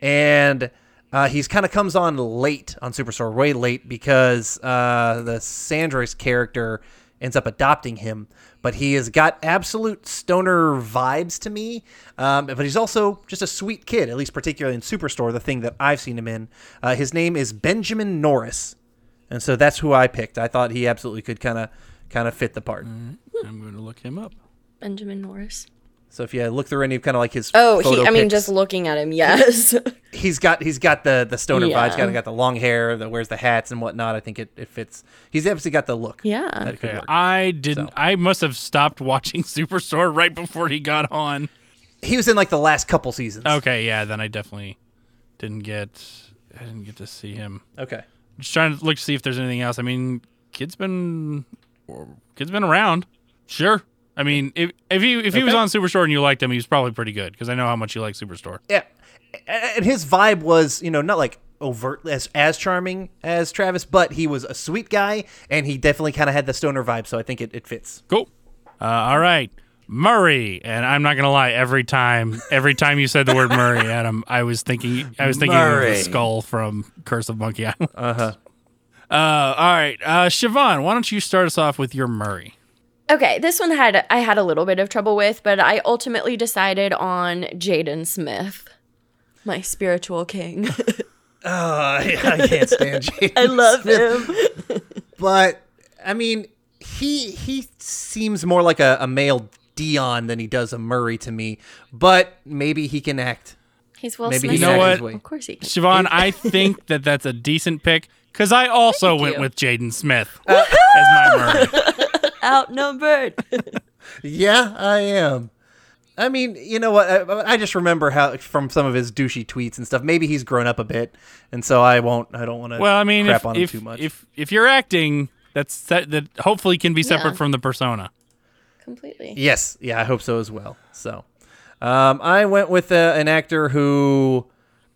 and uh, he's kind of comes on late on Superstore, way late because uh, the Sandra's character ends up adopting him, but he has got absolute stoner vibes to me. Um, but he's also just a sweet kid, at least particularly in Superstore, the thing that I've seen him in. Uh, his name is Benjamin Norris. And so that's who I picked. I thought he absolutely could kind of kind of fit the part. I'm going to look him up. Benjamin Norris. So if you look through any kind of like his Oh, photo he, I mean, pics, just looking at him, yes. he's got he's got the the stoner Yeah. vibes. Got got the long hair, that wears the hats and whatnot. I think it, it fits. He's obviously got the look. Yeah. Okay. I didn't. I must have stopped watching Superstore right before he got on. He was in like the last couple seasons. Okay, yeah, then I definitely didn't get. I didn't get to see him. Okay. Just trying to look to see if there's anything else. I mean, kid's been kid's been around. Sure. I mean, if if he if he was Okay. on Superstore and you liked him, he was probably pretty good because I know how much you like Superstore. Yeah, and his vibe was you know not like overt as as charming as Travis, but he was a sweet guy, and he definitely kind of had the stoner vibe. So I think it, it fits. Cool. Uh, all right, Murray, and I'm not gonna lie. Every time, every time you said the word Murray, Adam, I was thinking, I was thinking of the skull from Curse of Monkey Island. Uh huh. Uh, all right, uh, Siobhan, why don't you start us off with your Murray? Okay, this one had I had a little bit of trouble with, but I ultimately decided on Jaden Smith, my spiritual king. Uh, I can't stand Jaden. I love Smith. him. but I mean, he he seems more like a, a male Dion than he does a Murray to me. But maybe he can act. He's well. Maybe Smith. You know what? Of course he can. Siobhan, I think that that's a decent pick because I also Thank went you. with Jaden Smith as my Murray. Outnumbered. Yeah, I am. I mean, you know what? I, I just remember how from some of his douchey tweets and stuff. Maybe he's grown up a bit, and so I won't. I don't want to. Well, I mean, crap if on him if, too much. if if you're acting, that's that, that hopefully can be separate Yeah. from the persona. Completely. Yes, yeah, I hope so as well. So, um, I went with uh, an actor who,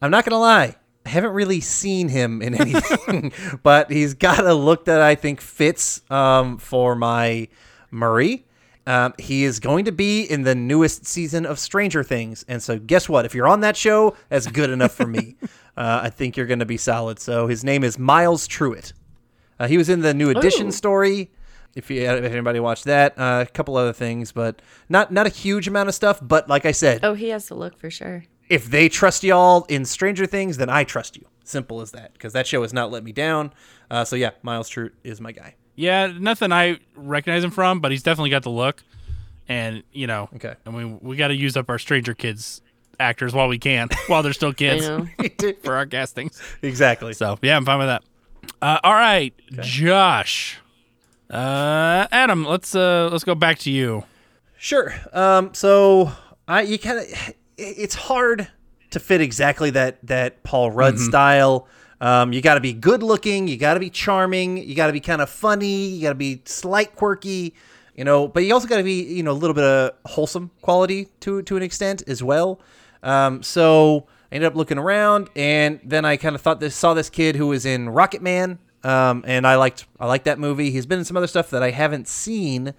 I'm not gonna lie, I haven't really seen him in anything, but he's got a look that I think fits um, for my Murray. Um, he is going to be in the newest season of Stranger Things, and so guess what? If you're on that show, that's good enough for me. Uh, I think you're going to be solid. So his name is Myles Truitt. Uh, he was in the New Edition Ooh. story. If you if anybody watched that, uh, a couple other things, but not not a huge amount of stuff. But like I said, Oh, he has to look for sure. If they trust y'all in Stranger Things, then I trust you. Simple as that. Because that show has not let me down. Uh, so yeah, Myles Truitt is my guy. Yeah, nothing I recognize him from, but he's definitely got the look, and you know, Okay. I mean, we got to use up our Stranger Kids actors while we can, while they're still kids for our castings. exactly. So yeah, I'm fine with that. Uh, all right, Josh. Uh, Adam, let's uh let's go back to you. Sure. Um, so I you kind of it's hard to fit exactly that that Paul Rudd style. Um, you got to be good looking, you got to be charming, you got to be kind of funny, you got to be slight quirky, you know, but you also got to be you know a little bit of wholesome quality to to an extent as well. Um, so I ended up looking around, and then I kind of thought this saw this kid who was in Rocket Man, um, and I liked I liked that movie. He's been in some other stuff that I haven't seen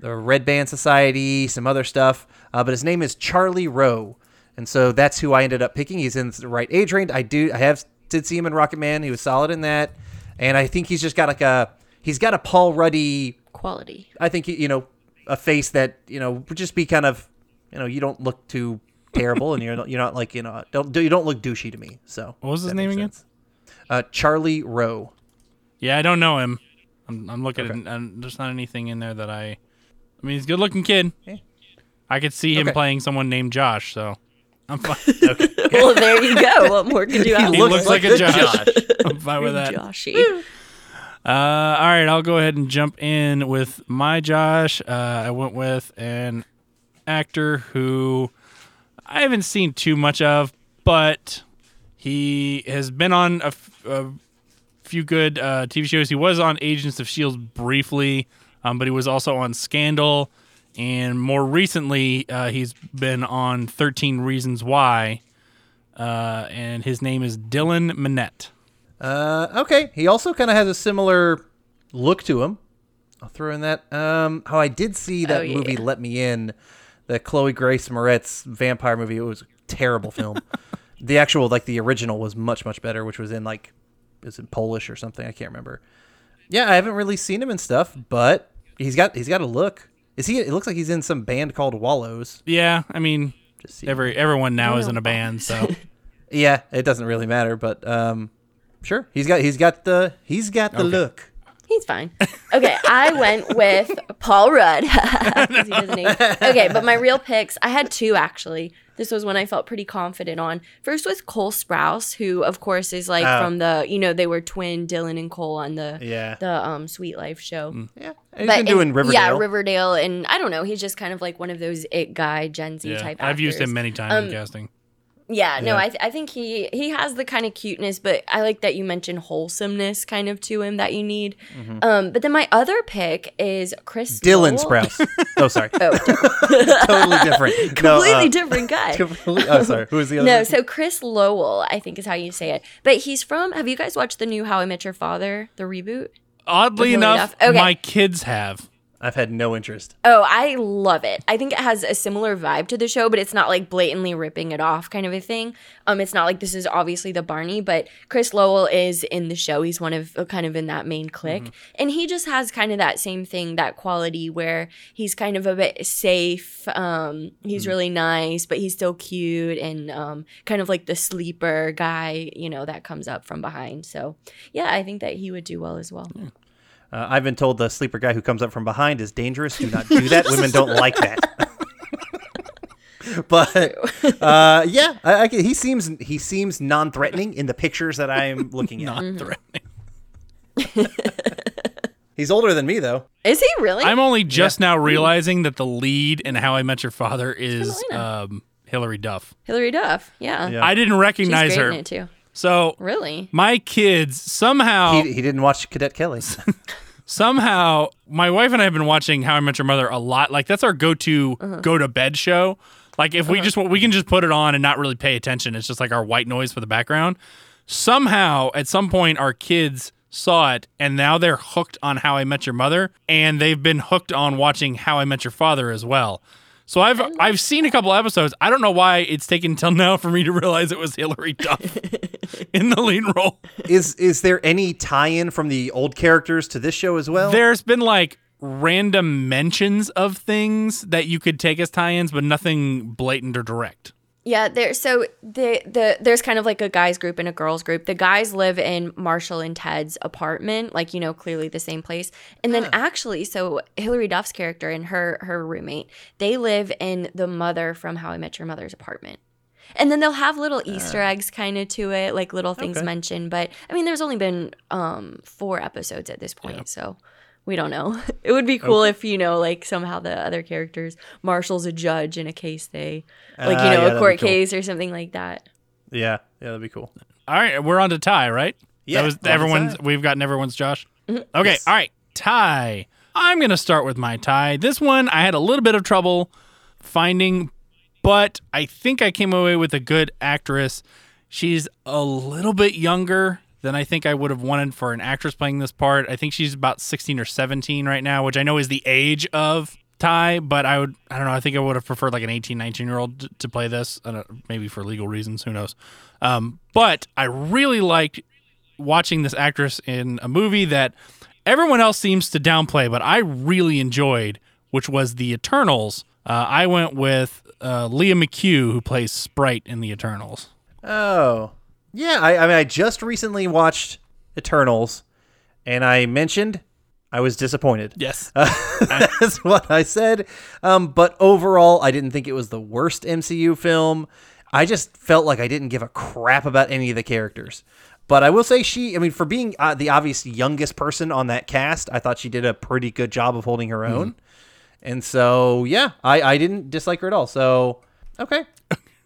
the Red Band Society, some other stuff. Uh, but his name is Charlie Rowe, and so that's who I ended up picking. He's in the right age range. I do, I have did see him in Rocket Man. He was solid in that, and I think he's just got like a he's got a Paul Ruddy. Quality. I think you know a face that you know would just be kind of you know you don't look too terrible, and you're not, you're not like you know don't you don't look douchey to me. So What was his that name again? sense. Uh, Charlie Rowe. Yeah, I don't know him. I'm, I'm looking at and there's not anything in there that I. I mean, he's a good looking kid. Yeah. I could see him Okay. playing someone named Josh, so I'm fine. Well, there you go. What more could you ask? he looks, like, a Josh. Josh. I'm fine with that. Joshy. Uh, all right, I'll go ahead and jump in with my Josh. Uh, I went with an actor who I haven't seen too much of, but he has been on a, f- a few good uh, TV shows. He was on Agents of Shield briefly, um, but he was also on Scandal, and more recently, uh, he's been on Thirteen Reasons Why. Uh, and his name is Dylan Minnette. Uh, okay. He also kind of has a similar look to him. I'll throw in that. Um, how I did see that Oh, yeah. movie "Let Me In," the Chloe Grace Moretz vampire movie. It was a terrible film. the actual, like the original, was much much better, which was in like, is it Polish or something? I can't remember. Yeah, I haven't really seen him and stuff, but he's got he's got a look. Is he? It looks like he's in some band called Wallows. Yeah, I mean, Just every everyone now is in a band, so Yeah, it doesn't really matter, but um, sure. He's got he's got the he's got the Okay. look. He's fine. Okay, I went with Paul Rudd. 'Cause he doesn't age. okay, but my real picks, I had two actually. This was one I felt pretty confident on. First was Cole Sprouse, who of course is like Oh. from the, you know, they were twin Dylan and Cole on the Yeah. the um Sweet Life show. Yeah. He's been doing and- Riverdale. Yeah, Riverdale, and I don't know. He's just kind of like one of those it guy Gen Z Yeah, type. I've used him many times Um, in casting. Yeah, no, Yeah. I, th- I think he he has the kind of cuteness, but I like that you mentioned wholesomeness kind of to him that you need. Um, but then my other pick is Chris Dylan Lowell. Sprouse. Oh, sorry. Oh, totally different. No, completely uh, different guy. completely- oh, sorry. Who is the other? No, person? so Chris Lowell, I think is how you say it. But he's from. Have you guys watched the new How I Met Your Father, the reboot? Oddly Hilary enough, Okay. my kids have. I've had no interest. Oh, I love it. I think it has a similar vibe to the show, but it's not like blatantly ripping it off kind of a thing. Um, it's not like this is obviously the Barney, but Chris Lowell is in the show. He's one of uh, kind of in that main clique, and he just has kind of that same thing, that quality where he's kind of a bit safe. Um, he's really nice, but he's still cute and um, kind of like the sleeper guy, you know, that comes up from behind. So, yeah, I think that he would do well as well. Uh, I've been told the sleeper guy who comes up from behind is dangerous. Do not do that. Women don't like that. but uh, yeah, I, I, he seems he seems non-threatening in the pictures that I'm looking at. Non-threatening. He's older than me though. Is he really? I'm only just now realizing that the lead in How I Met Your Father is um, Hilary Duff. Hilary Duff. Yeah. Yeah. I didn't She's recognize great her. in it too. So Really? my kids somehow He, he didn't watch Cadet Kelly. Somehow my wife and I have been watching How I Met Your Mother a lot. Like that's our go-to Uh-huh. go to bed show. Like if we just we can just put it on and not really pay attention. It's just like our white noise for the background. Somehow at some point our kids saw it and now they're hooked on How I Met Your Mother and they've been hooked on watching How I Met Your Father as well. So I've I've seen a couple episodes. I don't know why it's taken until now for me to realize it was Hilary Duff in the lead role. is is there any tie-in from the old characters to this show as well? There's been like random mentions of things that you could take as tie-ins, but nothing blatant or direct. Yeah, there. So the the there's kind of like a guys group and a girls group. The guys live in Marshall and Ted's apartment, like you know, clearly the same place. And then actually, so Hilary Duff's character and her her roommate, they live in the mother from How I Met Your Mother's apartment. And then they'll have little Easter eggs kind of to it, like little things Okay. mentioned. But I mean, there's only been um four episodes at this point, so we don't know. It would be cool if you know, like somehow the other characters, Marshall's a judge in a case they, like Ah, you know, yeah, a court cool. case or something like that. yeah, yeah, that'd be cool. All right, we're on to Tai, right? Yeah, that was we're on to everyone's. Tai. We've gotten everyone's Josh. Mm-hmm. Okay, Yes. all right, Tai. I'm gonna start with my Tai. This one I had a little bit of trouble finding, but I think I came away with a good actress. She's a little bit younger than I think I would have wanted for an actress playing this part. I think she's about 16 or 17 right now, which I know is the age of Tai, but I would, I don't know, I think I would have preferred like an 18, 19 year old to, to play this, maybe for legal reasons, who knows. Um, but I really liked watching this actress in a movie that everyone else seems to downplay, but I really enjoyed, which was The Eternals. Uh, I went with uh, Lia McHugh, who plays Sprite in The Eternals. Oh, yeah. I, I mean, I just recently watched Eternals, and I mentioned I was disappointed. Yes. That's what I said. Um, but overall, I didn't think it was the worst MCU film. I just felt like I didn't give a crap about any of the characters. But I will say she, I mean, for being uh, the obvious youngest person on that cast, I thought she did a pretty good job of holding her own. And so, yeah, I, I didn't dislike her at all. So, okay.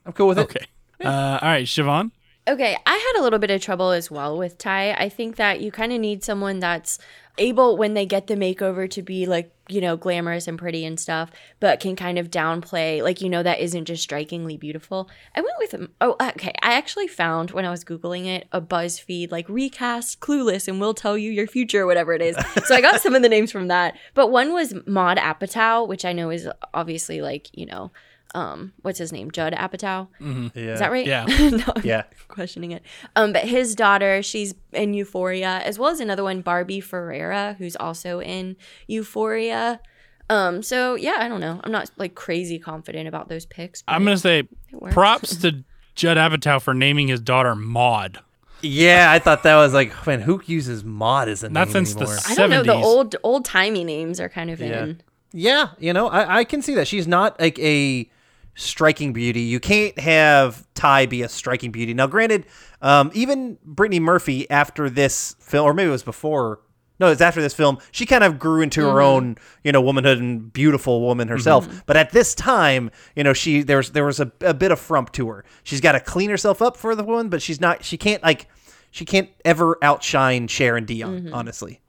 I'm cool with it. Okay. Uh, all right, Siobhan. Okay, I had a little bit of trouble as well with Tai. I think that you kind of need someone that's able when they get the makeover to be like, you know, glamorous and pretty and stuff, but can kind of downplay like, you know, that isn't just strikingly beautiful. I went with oh, uh, okay. I actually found when I was googling it a BuzzFeed like recast Clueless and we'll tell you your future or whatever it is. so I got some of the names from that. But one was Maud Apatow, which I know is obviously like, you know, um what's his name? Judd Apatow. mm-hmm. Yeah. Is that right? Yeah. no, Yeah. questioning it. Um, but his daughter, she's in Euphoria, as well as another one, Barbie Ferreira, who's also in Euphoria. Um, so yeah, I don't know. I'm not like crazy confident about those picks. I'm going to say props to Judd Apatow for naming his daughter Maud. Yeah, I thought that was like, man, who uses Maud as a Not name since the anymore? I don't know. The old old timey names are kind of Yeah. in. Yeah, you know, I, I can see that. She's not like a striking beauty. You can't have Tai be a striking beauty. Now, granted, um, even Brittany Murphy after this film, or maybe it was before. No, it's after this film. She kind of grew into her own, you know, womanhood and beautiful woman herself. But at this time, you know, she there was there was a, a bit of frump to her. She's got to clean herself up for the woman, but she's not. She can't like she can't ever outshine Cher and Dion, honestly.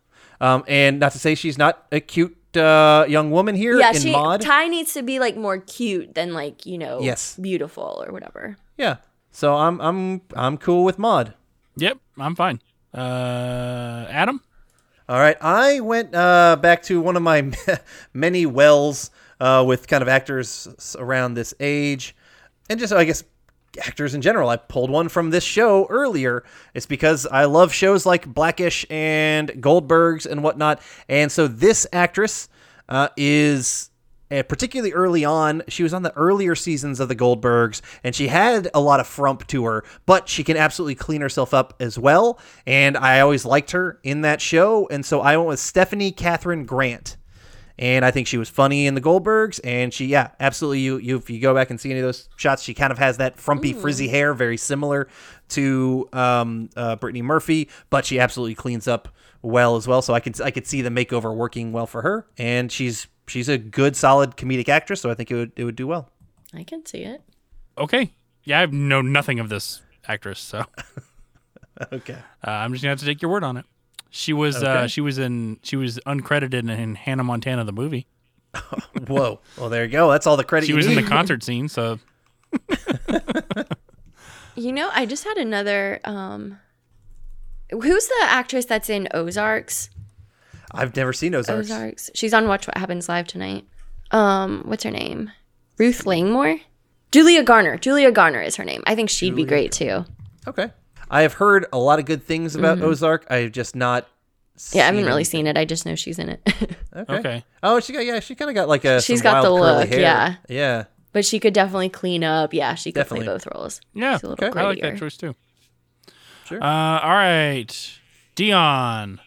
Um, and not to say she's not a cute uh, young woman here Yeah, in she Maud. Tai needs to be like more cute than like you know Yes. beautiful or whatever. yeah. So I'm I'm I'm cool with Maud. Yep, I'm fine. Uh, Adam. All right, I went uh, back to one of my many wells uh, with kind of actors around this age, and just I guess actors in general. I pulled one from this show earlier. It's because I love shows like Blackish and Goldbergs and whatnot, and so this actress uh, is. uh, particularly early on, she was on the earlier seasons of the Goldbergs, and she had a lot of frump to her, but she can absolutely clean herself up as well. And I always liked her in that show, and so I went with Stephanie Katherine Grant. And I think she was funny in the Goldbergs, and she, yeah, absolutely. You, you, if you go back and see any of those shots, she kind of has that frumpy, frizzy hair, very similar to um, uh, Brittany Murphy, but she absolutely cleans up well as well. So I can, I could see the makeover working well for her, and she's, she's a good, solid comedic actress. So I think it would, it would do well. I can see it. Okay. Yeah, I know nothing of this actress, so Okay. uh, I'm just gonna have to take your word on it. She was uh, she was in she was uncredited in Hannah Montana the movie. Whoa. Well, there you go. That's all the credit She you was in the concert scene, so You know, I just had another. um Who's the actress that's in Ozarks? I've never seen Ozarks. Ozarks. She's on Watch What Happens Live tonight. Um, what's her name? Ruth Langmore. Julia Garner. Julia Garner is her name. I think she'd be great too. Okay. I have heard a lot of good things about Ozark. I've just not. Mm-hmm. Yeah, I haven't really anything. seen it. I just know she's in it. Okay. Okay. Oh, she got yeah. She kind of got like a. She's got the wild curly look, hair. yeah. Yeah. but she could definitely clean up. Yeah, she could Definitely. play both roles. yeah, She's a little okay. I like that grittier. choice too. Sure. Uh, all right, Dion.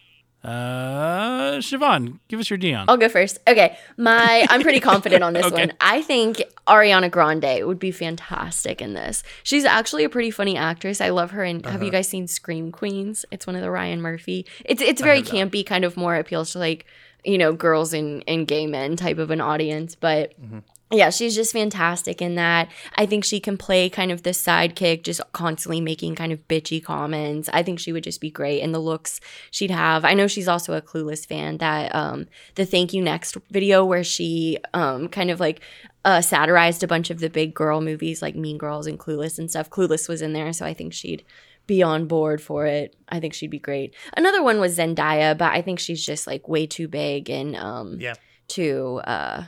Uh, Siobhan, give us your Dion. I'll go first. Okay, my I'm pretty confident on this Okay. one. I think Ariana Grande would be fantastic in this. She's actually a pretty funny actress. I love her. And Uh-huh. have you guys seen Scream Queens? It's one of the Ryan Murphy. It's it's very campy, kind of more appeals to like you know girls and and gay men type of an audience, but. Mm-hmm. Yeah, she's just fantastic in that. I think she can play kind of the sidekick, just constantly making kind of bitchy comments. I think she would just be great. And the looks she'd have. I know she's also a clueless fan. That um the Thank You Next video where she um kind of like uh satirized a bunch of the big girl movies like Mean Girls and Clueless and stuff. Clueless was in there, so I think she'd be on board for it. I think she'd be great. Another one was Zendaya, but I think she's just like way too big and um Yeah. too uh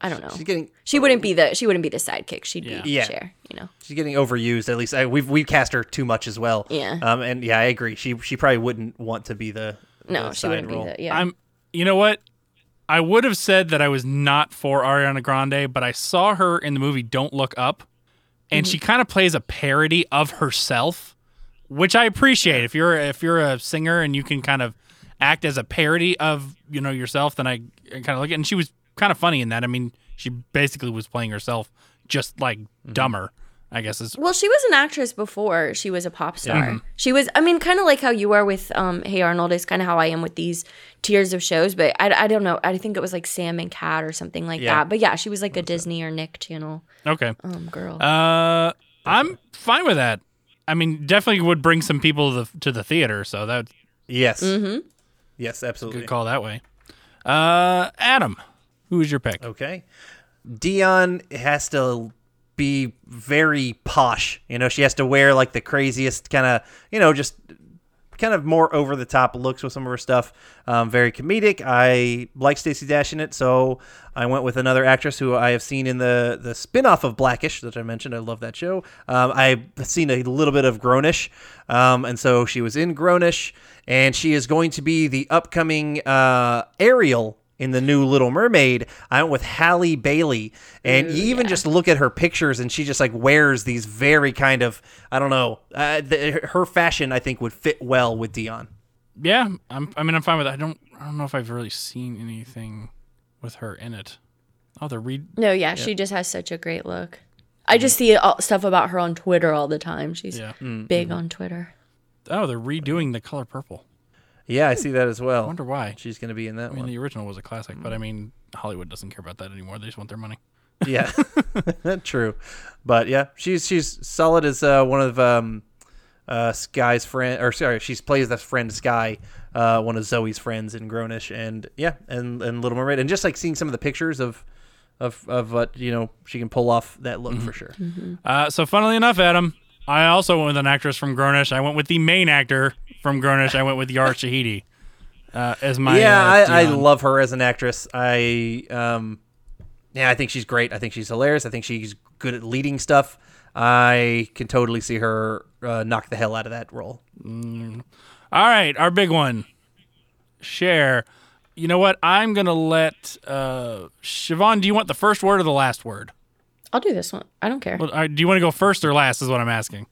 I don't know. She's getting She wouldn't be the she wouldn't be the sidekick. She'd Yeah. be Yeah. Cher, you know. she's getting overused. At least I, we've we've cast her too much as well. Yeah. Um. And yeah, I agree. She she probably wouldn't want to be the No, the she side wouldn't role. be the yeah. I'm. You know what? I would have said that I was not for Ariana Grande, but I saw her in the movie Don't Look Up, and Mm-hmm. she kind of plays a parody of herself, which I appreciate. If you're if you're a singer and you can kind of act as a parody of you know yourself, then I kind of look at. And she was kind of funny in that. I mean, she basically was playing herself, just like Mm-hmm. dumber. I guess is well, she was an actress before she was a pop star. Mm-hmm. She was, I mean, kind of like how you are with um, Hey Arnold is kind of how I am with these tiers of shows. But I, I don't know. I think it was like Sam and Cat or something like Yeah. that. But yeah, she was like a Disney or Nick Channel okay. um, girl. Uh, I'm fine with that. I mean, definitely would bring some people to the, to the theater, so that's Yes. mm-hmm. Yes. Absolutely. good call that way. Uh, Adam, who is your pick? Okay. Dion has to be very posh. You know, she has to wear like the craziest kind of, you know, just kind of more over the top looks with some of her stuff. Um, very comedic. I like Stacey Dash in it, so I went with another actress who I have seen in the the spin-off of Blackish that I mentioned. I love that show. Um, I've seen a little bit of Grownish, um, and so she was in Grownish, and she is going to be the upcoming uh, Ariel in the new Little Mermaid, I went with Halle Bailey. And you even just look at her pictures, and she just like wears these very kind of I don't know. Uh, the, her fashion, I think, would fit well with Dion. Yeah, I'm, I mean, I'm fine with it. I don't, I don't know if I've really seen anything with her in it. Oh, the read. No, yeah, she just has such a great look. I mm-hmm. just see all, stuff about her on Twitter all the time. She's Yeah. Mm, big mm-hmm. on Twitter. Oh, they're redoing the color purple. Yeah, I see that as well. I wonder why. She's going to be in that I mean, one. the original was a classic, but I mean, Hollywood doesn't care about that anymore. They just want their money. yeah, true. But yeah, she's she's solid as uh, one of um, uh, Sky's friend, or sorry, she plays that friend Sky, uh, one of Zoe's friends in Grownish, and yeah, and and Little Mermaid, and just like seeing some of the pictures of of of what you know she can pull off that look for sure. Uh, so, funnily enough, Adam, I also went with an actress from Grownish. I went with the main actor from Grownish. I went with Yara Shahidi uh, as my. yeah, uh, I, I love her as an actress. I um, yeah, I think she's great. I think she's hilarious. I think she's good at leading stuff. I can totally see her uh, knock the hell out of that role. All right, our big one. Cher. You know what? I'm gonna let uh, Siobhan. Do you want the first word or the last word? I'll do this one. I don't care. Well, uh, do you want to go first or last? Is what I'm asking.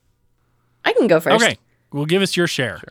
I can go first. Okay, well, give us your Cher.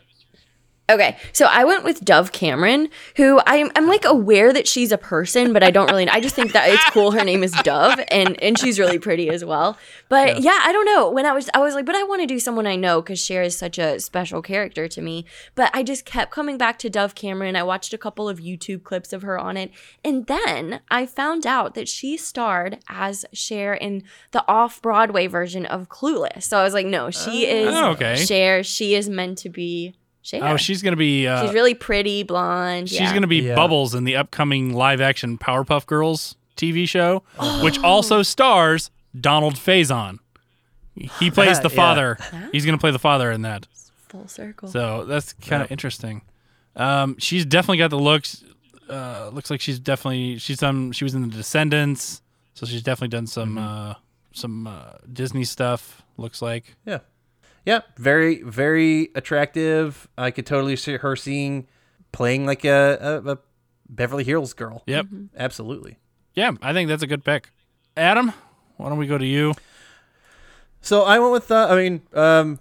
Okay, so I went with Dove Cameron, who I'm I'm like aware that she's a person, but I don't really. I just think that it's cool. Her name is Dove, and and she's really pretty as well. But yeah, I don't know. When I was I was like, but I want to do someone I know because Cher is such a special character to me. But I just kept coming back to Dove Cameron. I watched a couple of YouTube clips of her on it, and then I found out that she starred as Cher in the off Broadway version of Clueless. So I was like, no, she oh, is Oh, okay. Cher. She is meant to be. Cher. Oh, she's gonna be. Uh, She's really pretty, blonde. She's yeah. gonna be Yeah. Bubbles in the upcoming live-action Powerpuff Girls TV show, Oh. which also stars Donald Faison. He plays the Yeah. father. He's gonna play the father in that. full circle. So that's kind of Yep. interesting. Um, she's definitely got the looks. Uh, looks like she's definitely she's done. She was in the Descendants, so she's definitely done some Mm-hmm. uh, some uh, Disney stuff. Looks like. Yeah. Yeah. Very, very attractive. I could totally see her seeing playing like a, a, a Beverly Hills girl. Yep. Absolutely. Yeah, I think that's a good pick. Adam, why don't we go to you? So I went with, uh, I mean, um,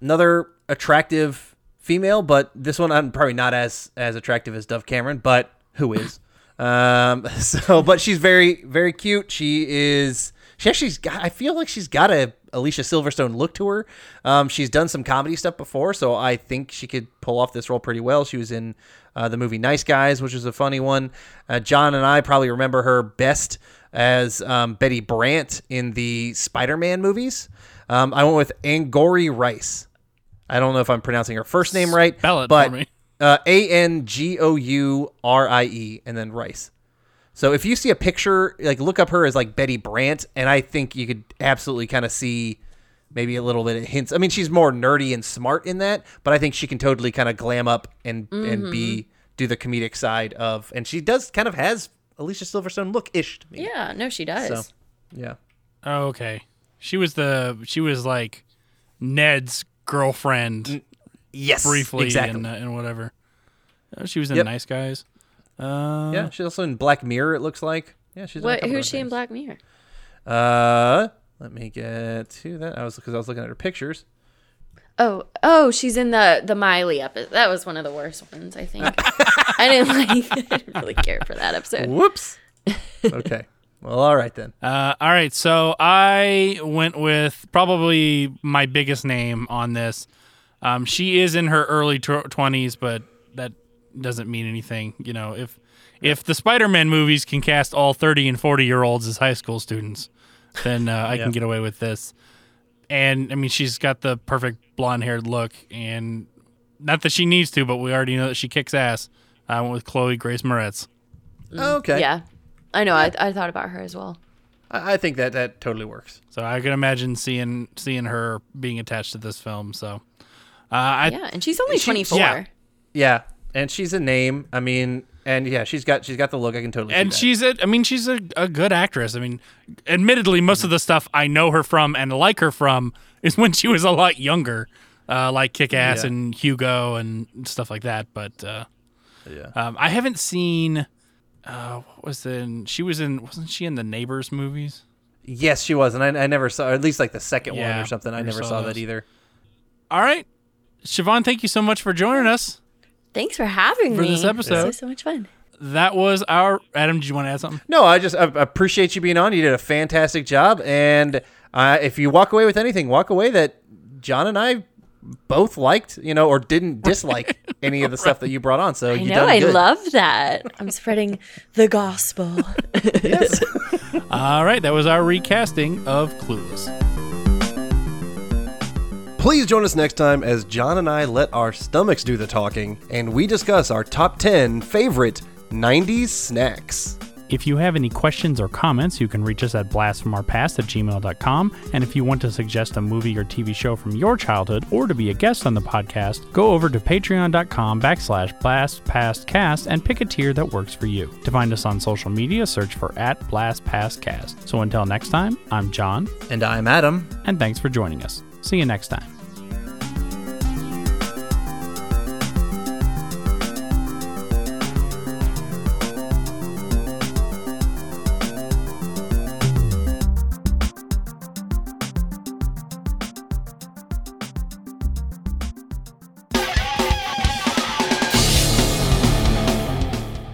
another attractive female, but this one I'm probably not as as attractive as Dove Cameron, but who is? um, so, but she's very, very cute. She is. She actually's got. I feel like she's got a Alicia Silverstone look to her. Um, she's done some comedy stuff before, so I think she could pull off this role pretty well. She was in uh, the movie Nice Guys, which was a funny one. Uh, John and I probably remember her best as um, Betty Brant in the Spider-Man movies. Um, I went with Angourie Rice. I don't know if I'm pronouncing her first name right, Spell it but for me. uh, A N G O U R I E and then Rice. So if you see a picture, like look up her as like Betty Brant, and I think you could absolutely kind of see maybe a little bit of hints. I mean, she's more nerdy and smart in that, but I think she can totally kind of glam up and and be do the comedic side of, and she does kind of has Alicia Silverstone look ish to me. Yeah, no, she does. So, yeah. Oh, okay. She was the she was like Ned's girlfriend Yes. briefly Exactly. and, uh, and whatever. Uh, she was in Yep. Nice Guys. Uh, yeah. She's also in Black Mirror. It looks like. Yeah. She's. in a What? Who's other she in. Black Mirror? Uh, let me get to that. I was because I was looking at her pictures. Oh, oh, she's in the the Miley episode. That was one of the worst ones, I think. I didn't like. I didn't really care for that episode. Whoops. okay. Well, all right then. Uh, all right, so I went with probably my biggest name on this. Um, she is in her early twenties, but that doesn't mean anything. You know, if if the Spider-Man movies can cast all thirty and forty year olds as high school students, then uh, I Yeah. can get away with this. And I mean, she's got the perfect blonde-haired look, and not that she needs to, but we already know that she kicks ass. I went with Chloe Grace Moretz. Oh, okay. Yeah, I know. I, I thought about her as well. I, I think that that totally works. So I can imagine seeing seeing her being attached to this film. So, uh, I, Yeah, and she's only She- twenty four. yeah. Yeah, and she's a name. I mean, and yeah, she's got she's got the look. I can totally. and see that. she's a, I mean, she's a, a good actress. I mean, admittedly, most of the stuff I know her from and like her from is when she was a lot younger, uh, like Kick Ass Yeah. and Hugo and stuff like that. But uh, Yeah. um, I haven't seen uh, what was in? She was in. Wasn't she in the Neighbors movies? Yes, she was, and I, I never saw, at least like the second one or something. I never saw saw, that either. All right, Siobhan, thank you so much for joining us. Thanks for having For me. For this episode. This was so much fun. That was our Adam. Did you want to add something? No, I just I appreciate you being on. You did a fantastic job, and uh, if you walk away with anything, walk away that John and I both liked, you know, or didn't dislike any of the stuff that you brought on. So I you know. done I love that. I'm spreading the gospel. All right, that was our recasting of Clueless. Please join us next time as John and I let our stomachs do the talking and we discuss our top 10 favorite 90s snacks. If you have any questions or comments, you can reach us at blastfromourpast at gmail.com. And if you want to suggest a movie or TV show from your childhood or to be a guest on the podcast, go over to patreon.com backslash blastpastcast and pick a tier that works for you. To find us on social media, search for at blastpastcast. So until next time, I'm John. And I'm Adam. And thanks for joining us. See you next time.